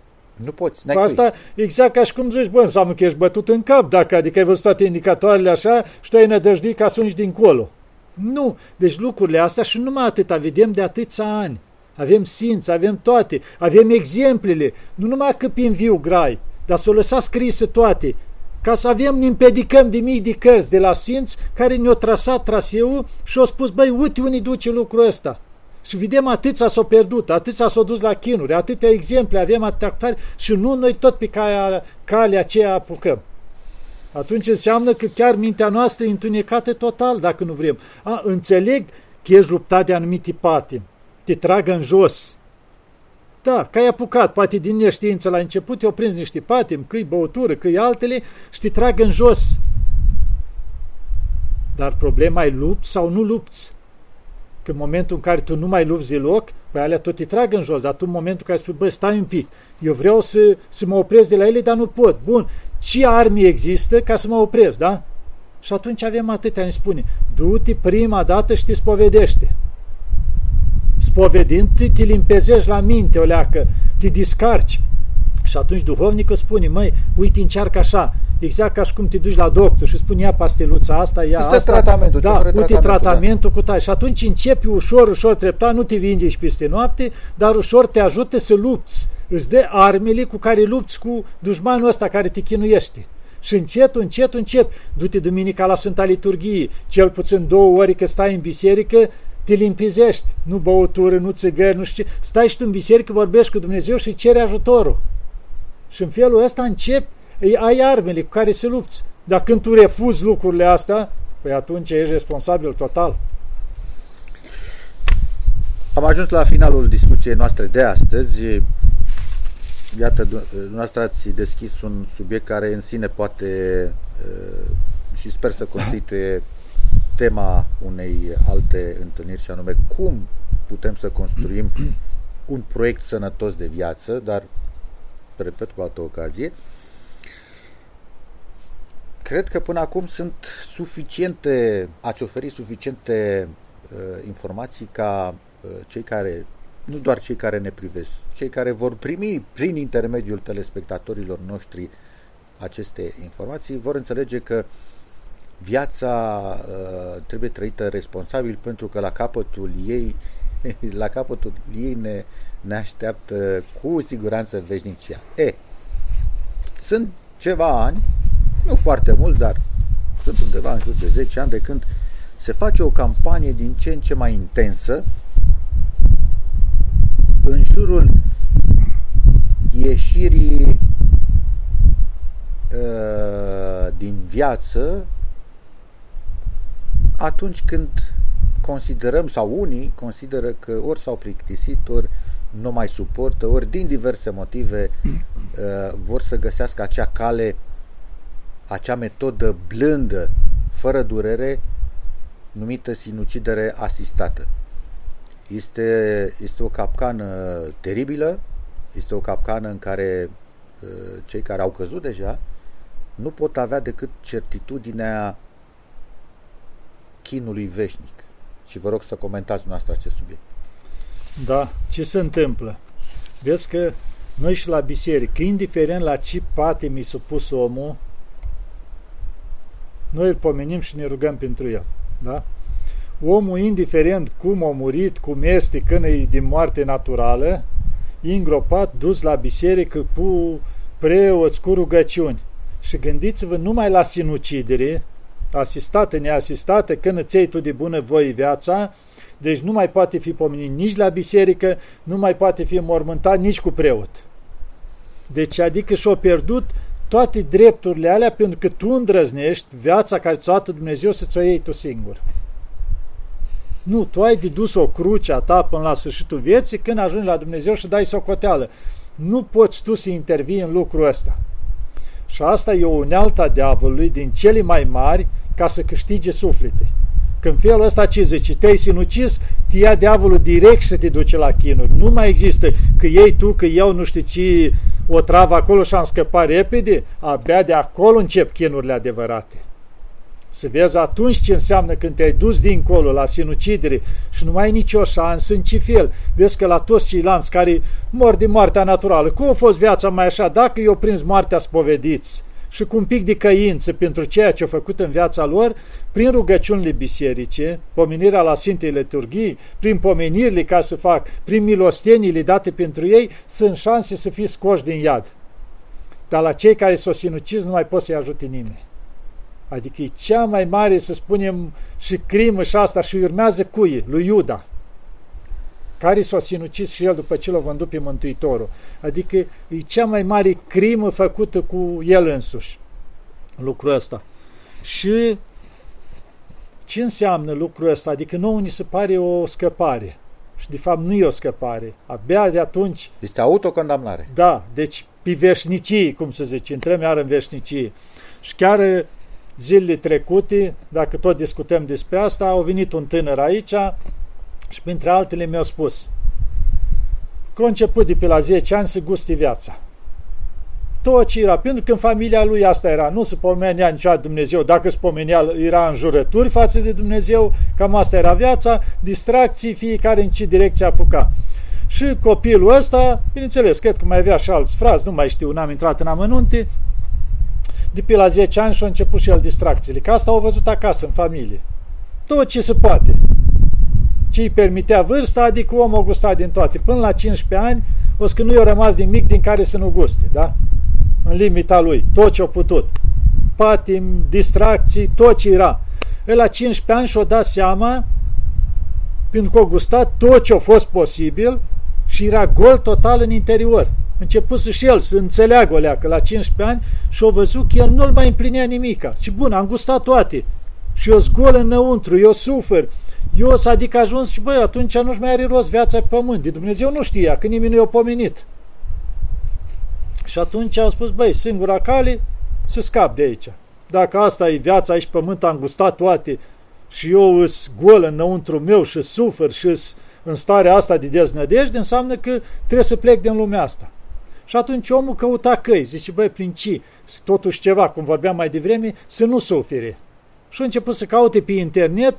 Nu poți, n-ai Cu cui. asta exact ca și cum zici, bă, înseamnă că ești bătut în cap, dacă adică ai văzut toate indicatoarele așa și tu ai nădăjduit ca să dincolo. Nu, deci lucrurile astea și numai atâta, vedem de atâția ani. Avem simț, avem toate, avem exemplele, nu numai că prin viu grai, dar s-au lăsat scrise toate, ca să avem, ne împedicăm de mii de cărți de la Sfinți care ne-au trasat traseul și au spus, băi, uite unii duce lucrul ăsta. Și vedem atâția s-au pierdut, atâția s-au dus la chinuri, atâtea exemple avem, atâtea tare, și nu noi tot pe calea, calea aceea apucăm. Atunci înseamnă că chiar mintea noastră e întunecată total, dacă nu vrem. A, înțeleg că ești luptat de anumite patim, te tragă în jos. Da, că ai apucat, poate din neștiință la început, te-au prins niște patim, că băutură, că altele și te tragă în jos. Dar problema e lupți sau nu lupți. Că în momentul în care tu nu mai lupți deloc, pe alea tot te trag în jos, dar tu în momentul în care spui, bă, stai un pic, eu vreau să, să mă opresc de la ele, dar nu pot. Bun, ce arme există ca să mă opresc, da? Și atunci avem atâtea, ne spune, du-te prima dată și te spovedește. Spovedind, te, te limpezești la minte, o leacă, te discarci. Și atunci duhovnicul spune, măi, uite, încearcă așa, exact ca și cum te duci la doctor și spune, ia pasteluța asta, ia Este asta. tratamentul, da, ce vrei uite tratamentul, tratamentul cu tare. Și atunci începi ușor, ușor, treptat, nu te vindești peste noapte, dar ușor te ajută să lupți. Îți dă armele cu care lupți cu dușmanul ăsta care te chinuiește. Și încet, încet, încet, du-te duminica la Sfânta Liturghie, cel puțin două ori că stai în biserică, te limpizești. Nu băutură, nu țigări, nu știu ce. Stai și tu în biserică, vorbești cu Dumnezeu și ceri ajutorul. Și în felul ăsta începi, ai armele cu care să lupți. Dar când tu refuzi lucrurile astea, păi atunci ești responsabil total. Am ajuns la finalul discuției noastre de astăzi. Iată, dumneavoastră ați deschis un subiect care în sine poate și sper să constituie tema unei alte întâlniri și anume cum putem să construim [CLEARS THROAT] un proiect sănătos de viață, dar repet cu altă ocazie. Cred că până acum sunt suficiente, ați oferit suficiente uh, informații ca uh, cei care, nu doar cei care ne privesc, cei care vor primi prin intermediul telespectatorilor noștri aceste informații, vor înțelege că viața uh, trebuie trăită responsabil pentru că la capătul ei [LAUGHS] la capătul ei ne, ne așteaptă cu siguranță veșnicia. E, sunt ceva ani, nu foarte mult, dar sunt undeva în jur de 10 ani de când se face o campanie din ce în ce mai intensă în jurul ieșirii uh, din viață atunci când considerăm, sau unii consideră că ori s-au plictisit, ori nu mai suportă, ori din diverse motive [CLEARS THROAT] uh, vor să găsească acea cale, acea metodă blândă, fără durere, numită sinucidere asistată. Este, este o capcană teribilă, este o capcană în care uh, cei care au căzut deja nu pot avea decât certitudinea chinului veșnic și vă rog să comentați noastră acest subiect. Da, ce se întâmplă? Vezi că noi și la biserică, indiferent la ce pate mi s-a pus omul, noi îl pomenim și ne rugăm pentru el. Da? Omul, indiferent cum a murit, cum este, când e din moarte naturală, e îngropat, dus la biserică cu preoți, cu rugăciuni. Și gândiți-vă numai la sinucidere, asistată, neasistată, când îți iei tu de bună voie viața, deci nu mai poate fi pomenit nici la biserică, nu mai poate fi mormântat nici cu preot. Deci adică și-au pierdut toate drepturile alea pentru că tu îndrăznești viața care ți-o dată Dumnezeu să ți-o iei tu singur. Nu, tu ai de dus o cruce a ta până la sfârșitul vieții când ajungi la Dumnezeu și dai socoteală. Nu poți tu să intervii în lucrul ăsta. Și asta e o unealtă diavolului din cele mai mari ca să câștige suflete. Când felul ăsta ce zice, te-ai sinucis, te ia diavolul direct și te duce la chinuri. Nu mai există că iei tu, că eu nu știu ce o travă acolo și am scăpat repede, abia de acolo încep chinurile adevărate. Să vezi atunci ce înseamnă când te-ai dus dincolo la sinucidere și nu mai ai nicio șansă în ce fel. Vezi că la toți ceilalți care mor din moartea naturală, cum a fost viața mai așa, dacă i-au prins moartea spovediți și cu un pic de căință pentru ceea ce au făcut în viața lor, prin rugăciunile biserice, pomenirea la Sfintei Liturghii, prin pomenirile ca să fac, prin milostenile date pentru ei, sunt șanse să fie scoși din iad. Dar la cei care s-au sinucis nu mai pot să-i ajute nimeni. Adică e cea mai mare, să spunem, și crimă și asta și urmează cui? Lui Iuda, care s-a sinucis și el după ce l-a vândut pe Mântuitorul. Adică e cea mai mare crimă făcută cu el însuși, lucrul ăsta. Și ce înseamnă lucrul ăsta? Adică nouă ni se pare o scăpare. Și de fapt nu e o scăpare. Abia de atunci... Este autocondamnare. Da, deci pe veșnicii, cum să zice, intrăm iar în veșnicii. Și chiar zilele trecute, dacă tot discutăm despre asta, au venit un tânăr aici și printre altele mi-a spus că a început de pe la 10 ani să guste viața. tot ce era, pentru că în familia lui asta era, nu se pomenea niciodată Dumnezeu, dacă se pomenea, era în jurături față de Dumnezeu, cam asta era viața, distracții, fiecare în ce direcție apuca. Și copilul ăsta, bineînțeles, cred că mai avea și alți frați, nu mai știu, n-am intrat în amănunte, de pe la 10 ani și a început și el distracțiile, că asta au văzut acasă, în familie. Tot ce se poate. Ce îi permitea vârsta, adică omul a gustat din toate. Până la 15 ani, o să că nu i-a rămas nimic din care să nu guste, da? În limita lui, tot ce a putut. Patim, distracții, tot ce era. El la 15 ani și-a dat seama, pentru că a gustat tot ce a fost posibil și era gol total în interior. Început și el să înțeleagă o leacă la 15 ani și a văzut că el nu-l mai împlinea nimica. Și bun, am gustat toate. Și eu zgol înăuntru, eu sufer, eu să adică ajuns și băi, atunci nu-și mai are rost viața pe pământ. De Dumnezeu nu știa, că nimeni nu i-a pomenit. Și atunci am spus, băi, singura cale să scap de aici. Dacă asta e viața aici pe pământ, am gustat toate și eu îs gol înăuntru meu și sufer și în starea asta de deznădejde, înseamnă că trebuie să plec din lumea asta. Și atunci omul căuta căi, zice, băi, prin ce? Totuși ceva, cum vorbeam mai devreme, să nu sufere. Și a început să caute pe internet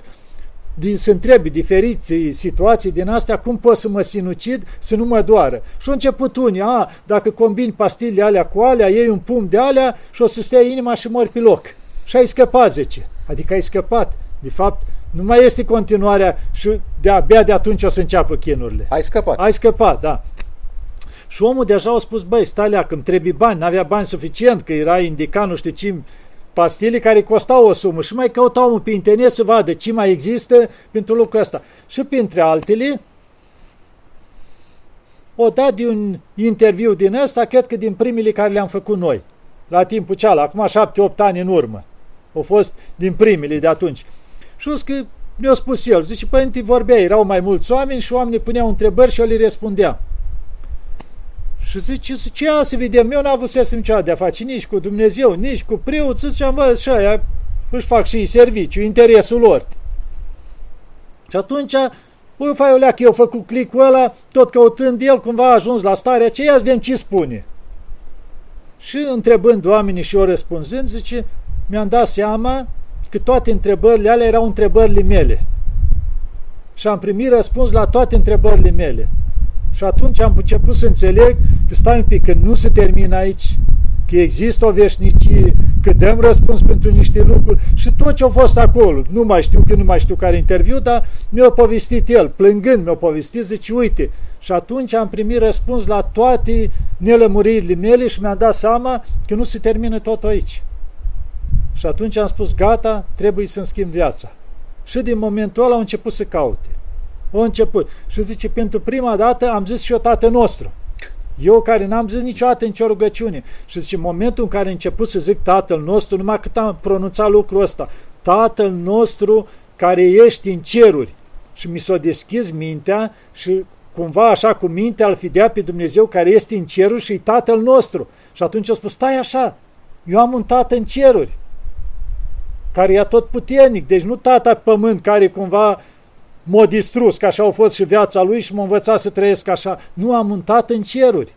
din, să întrebi diferiți situații din astea, cum pot să mă sinucid să nu mă doară. Și au început unii, a, dacă combini pastilele alea cu alea, iei un pum de alea și o să stea inima și mori pe loc. Și ai scăpat, zice. Adică ai scăpat. De fapt, nu mai este continuarea și de-abia de atunci o să înceapă chinurile. Ai scăpat. Ai scăpat, da. Și omul deja a spus, băi, stai lea, că îmi trebuie bani, n-avea bani suficient, că era indicat nu știu ce pastile care costau o sumă și mai căutau omul pe internet să vadă ce mai există pentru lucrul ăsta. Și printre altele, o dat de un interviu din ăsta, cred că din primele care le-am făcut noi, la timpul cealaltă, acum șapte-opt ani în urmă. Au fost din primele de atunci. Și că mi-a spus el, zice, părinte, vorbea, erau mai mulți oameni și oamenii puneau întrebări și eu le răspundeam. Și zice, ce ia să vedem, eu n-am avut să niciodată de a face nici cu Dumnezeu, nici cu preoți, ziceam, bă, și aia își fac și serviciu, interesul lor. Și atunci, bă, fai o leacă, eu făcut clicul ăla, tot căutând el, cumva a ajuns la starea aceea, să vedem ce spune. Și întrebând oamenii și eu răspunzând, zice, mi-am dat seama că toate întrebările alea erau întrebările mele. Și am primit răspuns la toate întrebările mele. Și atunci am început să înțeleg că stai un pic, că nu se termină aici, că există o veșnicie, că dăm răspuns pentru niște lucruri și tot ce a fost acolo, nu mai știu, că nu mai știu care interviu, dar mi-a povestit el, plângând mi-a povestit, zice, uite, și atunci am primit răspuns la toate nelămuririle mele și mi-am dat seama că nu se termină tot aici. Și atunci am spus, gata, trebuie să-mi schimb viața. Și din momentul ăla au început să caute. Au început. Și zice, pentru prima dată am zis și eu tată nostru. Eu care n-am zis niciodată nicio rugăciune. Și zice, în momentul în care am început să zic Tatăl nostru, numai cât am pronunțat lucrul ăsta, Tatăl nostru care ești în ceruri. Și mi s-a deschis mintea și cumva așa cu mintea îl fidea pe Dumnezeu care este în ceruri și e Tatăl nostru. Și atunci a spus, stai așa, eu am un Tată în ceruri care e tot puternic, deci nu tata pământ care cumva m-a distrus, că așa a fost și viața lui și m-a învățat să trăiesc așa. Nu am muntat în ceruri.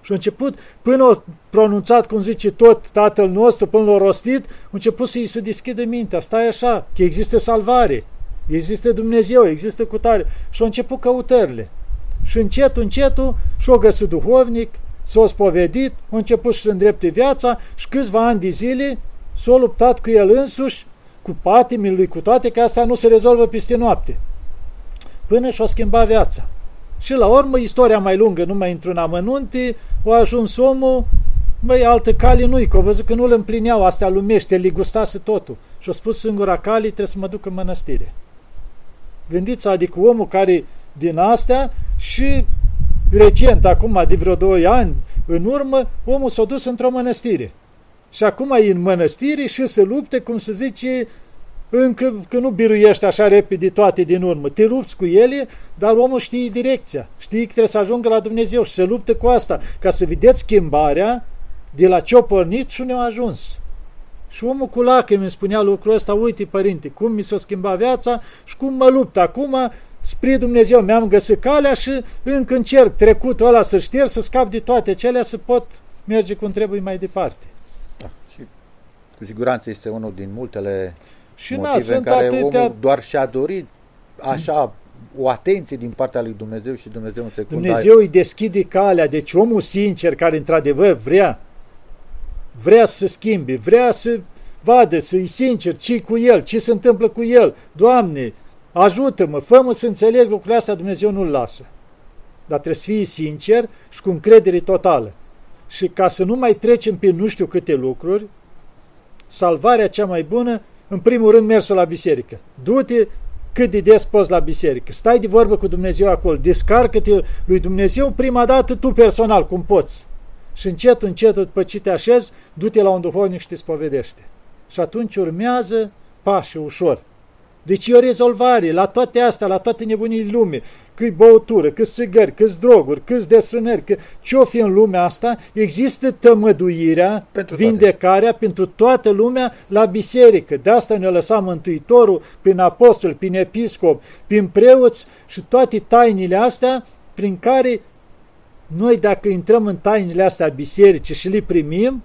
Și a început, până a pronunțat, cum zice tot Tatăl nostru, până l-a rostit, a început să-i se deschidă mintea. Stai așa, că există salvare, există Dumnezeu, există cutare. Și a început căutările. Și încetul, încetul, și-o găsit duhovnic, s-a spovedit, a început să îndrepte viața și câțiva ani de zile s-a luptat cu el însuși, cu patimile lui, cu toate, că asta nu se rezolvă peste noapte. Până și-a schimbat viața. Și la urmă, istoria mai lungă, nu mai intru în amănunte, a ajuns omul, măi, altă cale nu-i, că a văzut că nu-l împlineau astea lumește, li gustase totul. Și a spus singura cale, trebuie să mă duc în mănăstire. Gândiți, adică omul care din astea și recent, acum de vreo 2 ani, în urmă, omul s-a dus într-o mănăstire și acum e în mănăstire și se lupte, cum se zice, încă că nu biruiește așa repede toate din urmă. Te lupți cu ele, dar omul știe direcția, știe că trebuie să ajungă la Dumnezeu și se luptă cu asta, ca să vedeți schimbarea de la ce-o pornit și unde a ajuns. Și omul cu lacrimi îmi spunea lucrul ăsta, uite părinte, cum mi s-a schimbat viața și cum mă lupt acum spre Dumnezeu. Mi-am găsit calea și încă încerc trecutul ăla să șterg, să scap de toate acelea, să pot merge cum trebuie mai departe. Da, și cu siguranță este unul din multele Și motive na, în sunt care atâtea... omul doar și-a dorit așa o atenție din partea lui Dumnezeu și Dumnezeu în secundă. Dumnezeu îi deschide calea, deci omul sincer care într-adevăr vrea, vrea să schimbe, vrea să vadă, să-i sincer ce cu el, ce se întâmplă cu el. Doamne, ajută-mă, fă-mă să înțeleg lucrurile astea, Dumnezeu nu-l lasă. Dar trebuie să fii sincer și cu încredere totală. Și ca să nu mai trecem pe nu știu câte lucruri, salvarea cea mai bună, în primul rând mersul la biserică. Du-te cât de des poți la biserică. Stai de vorbă cu Dumnezeu acolo. Descarcă-te lui Dumnezeu prima dată tu personal, cum poți. Și încet, încet, după ce te așezi, du-te la un duhovnic și te spovedește. Și atunci urmează pașii ușor. Deci e o rezolvare la toate astea, la toate nebunii lume, cât băutură, cât țigări, cât droguri, cât destrânări, că ce-o fi în lumea asta, există tămăduirea, Pentru vindecarea toate. pentru toată lumea la biserică. De asta ne-a lăsat Mântuitorul prin apostol, prin episcop, prin preoți și toate tainile astea prin care noi dacă intrăm în tainile astea bisericii și le primim,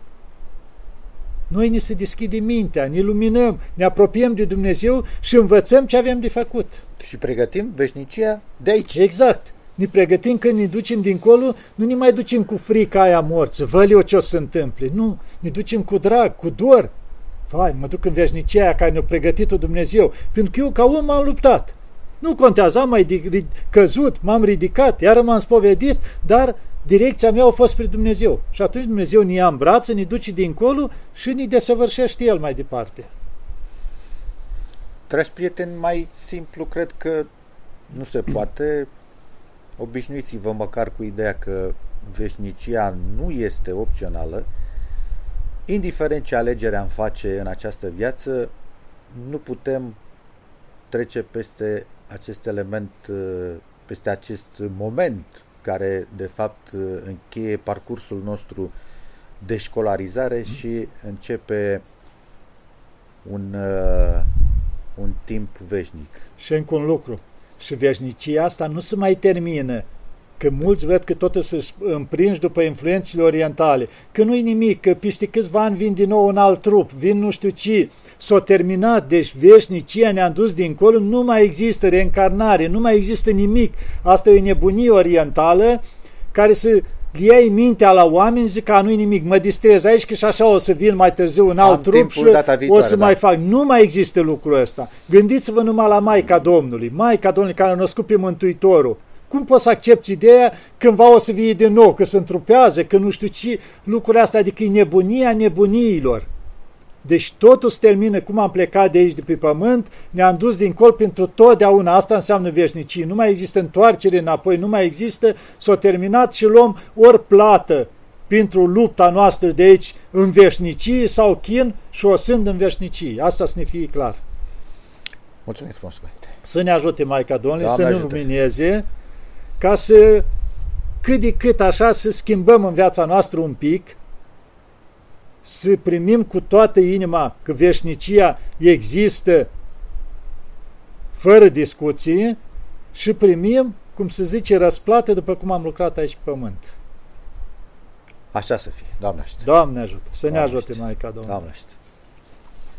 noi ne se deschide mintea, ne luminăm, ne apropiem de Dumnezeu și învățăm ce avem de făcut. Și pregătim veșnicia de aici. Exact. Ne pregătim când ne ducem dincolo, nu ne mai ducem cu frica aia morță, vă eu ce o să se întâmple. Nu, ne ducem cu drag, cu dor. Vai, mă duc în veșnicia aia care ne-a pregătit-o Dumnezeu, pentru că eu ca om m-am luptat. Nu contează, am mai căzut, m-am ridicat, iar m-am spovedit, dar direcția mea a fost spre Dumnezeu. Și atunci Dumnezeu ne ia în brațe, ne duce dincolo și ne desăvârșește El mai departe. Dragi prieteni, mai simplu cred că nu se poate. Obișnuiți-vă măcar cu ideea că veșnicia nu este opțională. Indiferent ce alegere am face în această viață, nu putem trece peste acest element, peste acest moment care de fapt încheie parcursul nostru de școlarizare și începe un, uh, un timp veșnic. Și încă un lucru. Și veșnicia asta nu se mai termină. Că mulți văd că tot se împrinși după influențele orientale. Că nu-i nimic, că peste câțiva ani vin din nou un alt trup, vin nu știu ce. S-a terminat, deci veșnicia ne-a dus dincolo, nu mai există reîncarnare, nu mai există nimic. Asta e o nebunie orientală care să iei mintea la oameni, zic că nu-i nimic, mă distrez aici că și așa o să vin mai târziu în alt trup și viitoare, o să da. mai fac. Nu mai există lucrul ăsta. Gândiți-vă numai la Maica Domnului, Maica Domnului care a născut pe Mântuitorul. Cum poți să accepti ideea cândva o să vie din nou, că se întrupează, că nu știu ce, lucrurile astea, adică e nebunia nebuniilor. Deci totul se termină cum am plecat de aici de pe pământ, ne-am dus din colț pentru totdeauna, asta înseamnă veșnicie. Nu mai există întoarcere înapoi, nu mai există, s-a terminat și luăm ori plată pentru lupta noastră de aici în veșnicie sau chin și o sunt în veșnicie. Asta să ne fie clar. Mulțumim frumos, Părinte. Să ne ajute Maica Domnului, să ne lumineze, ca să cât de cât așa să schimbăm în viața noastră un pic, să primim cu toată inima că veșnicia există fără discuție și primim, cum se zice, răsplată după cum am lucrat aici pe pământ. Așa să fie. Doamne ajută. Doamne ajută. Să Doamne ne ajute, Maica Domnului. Doamne ajută.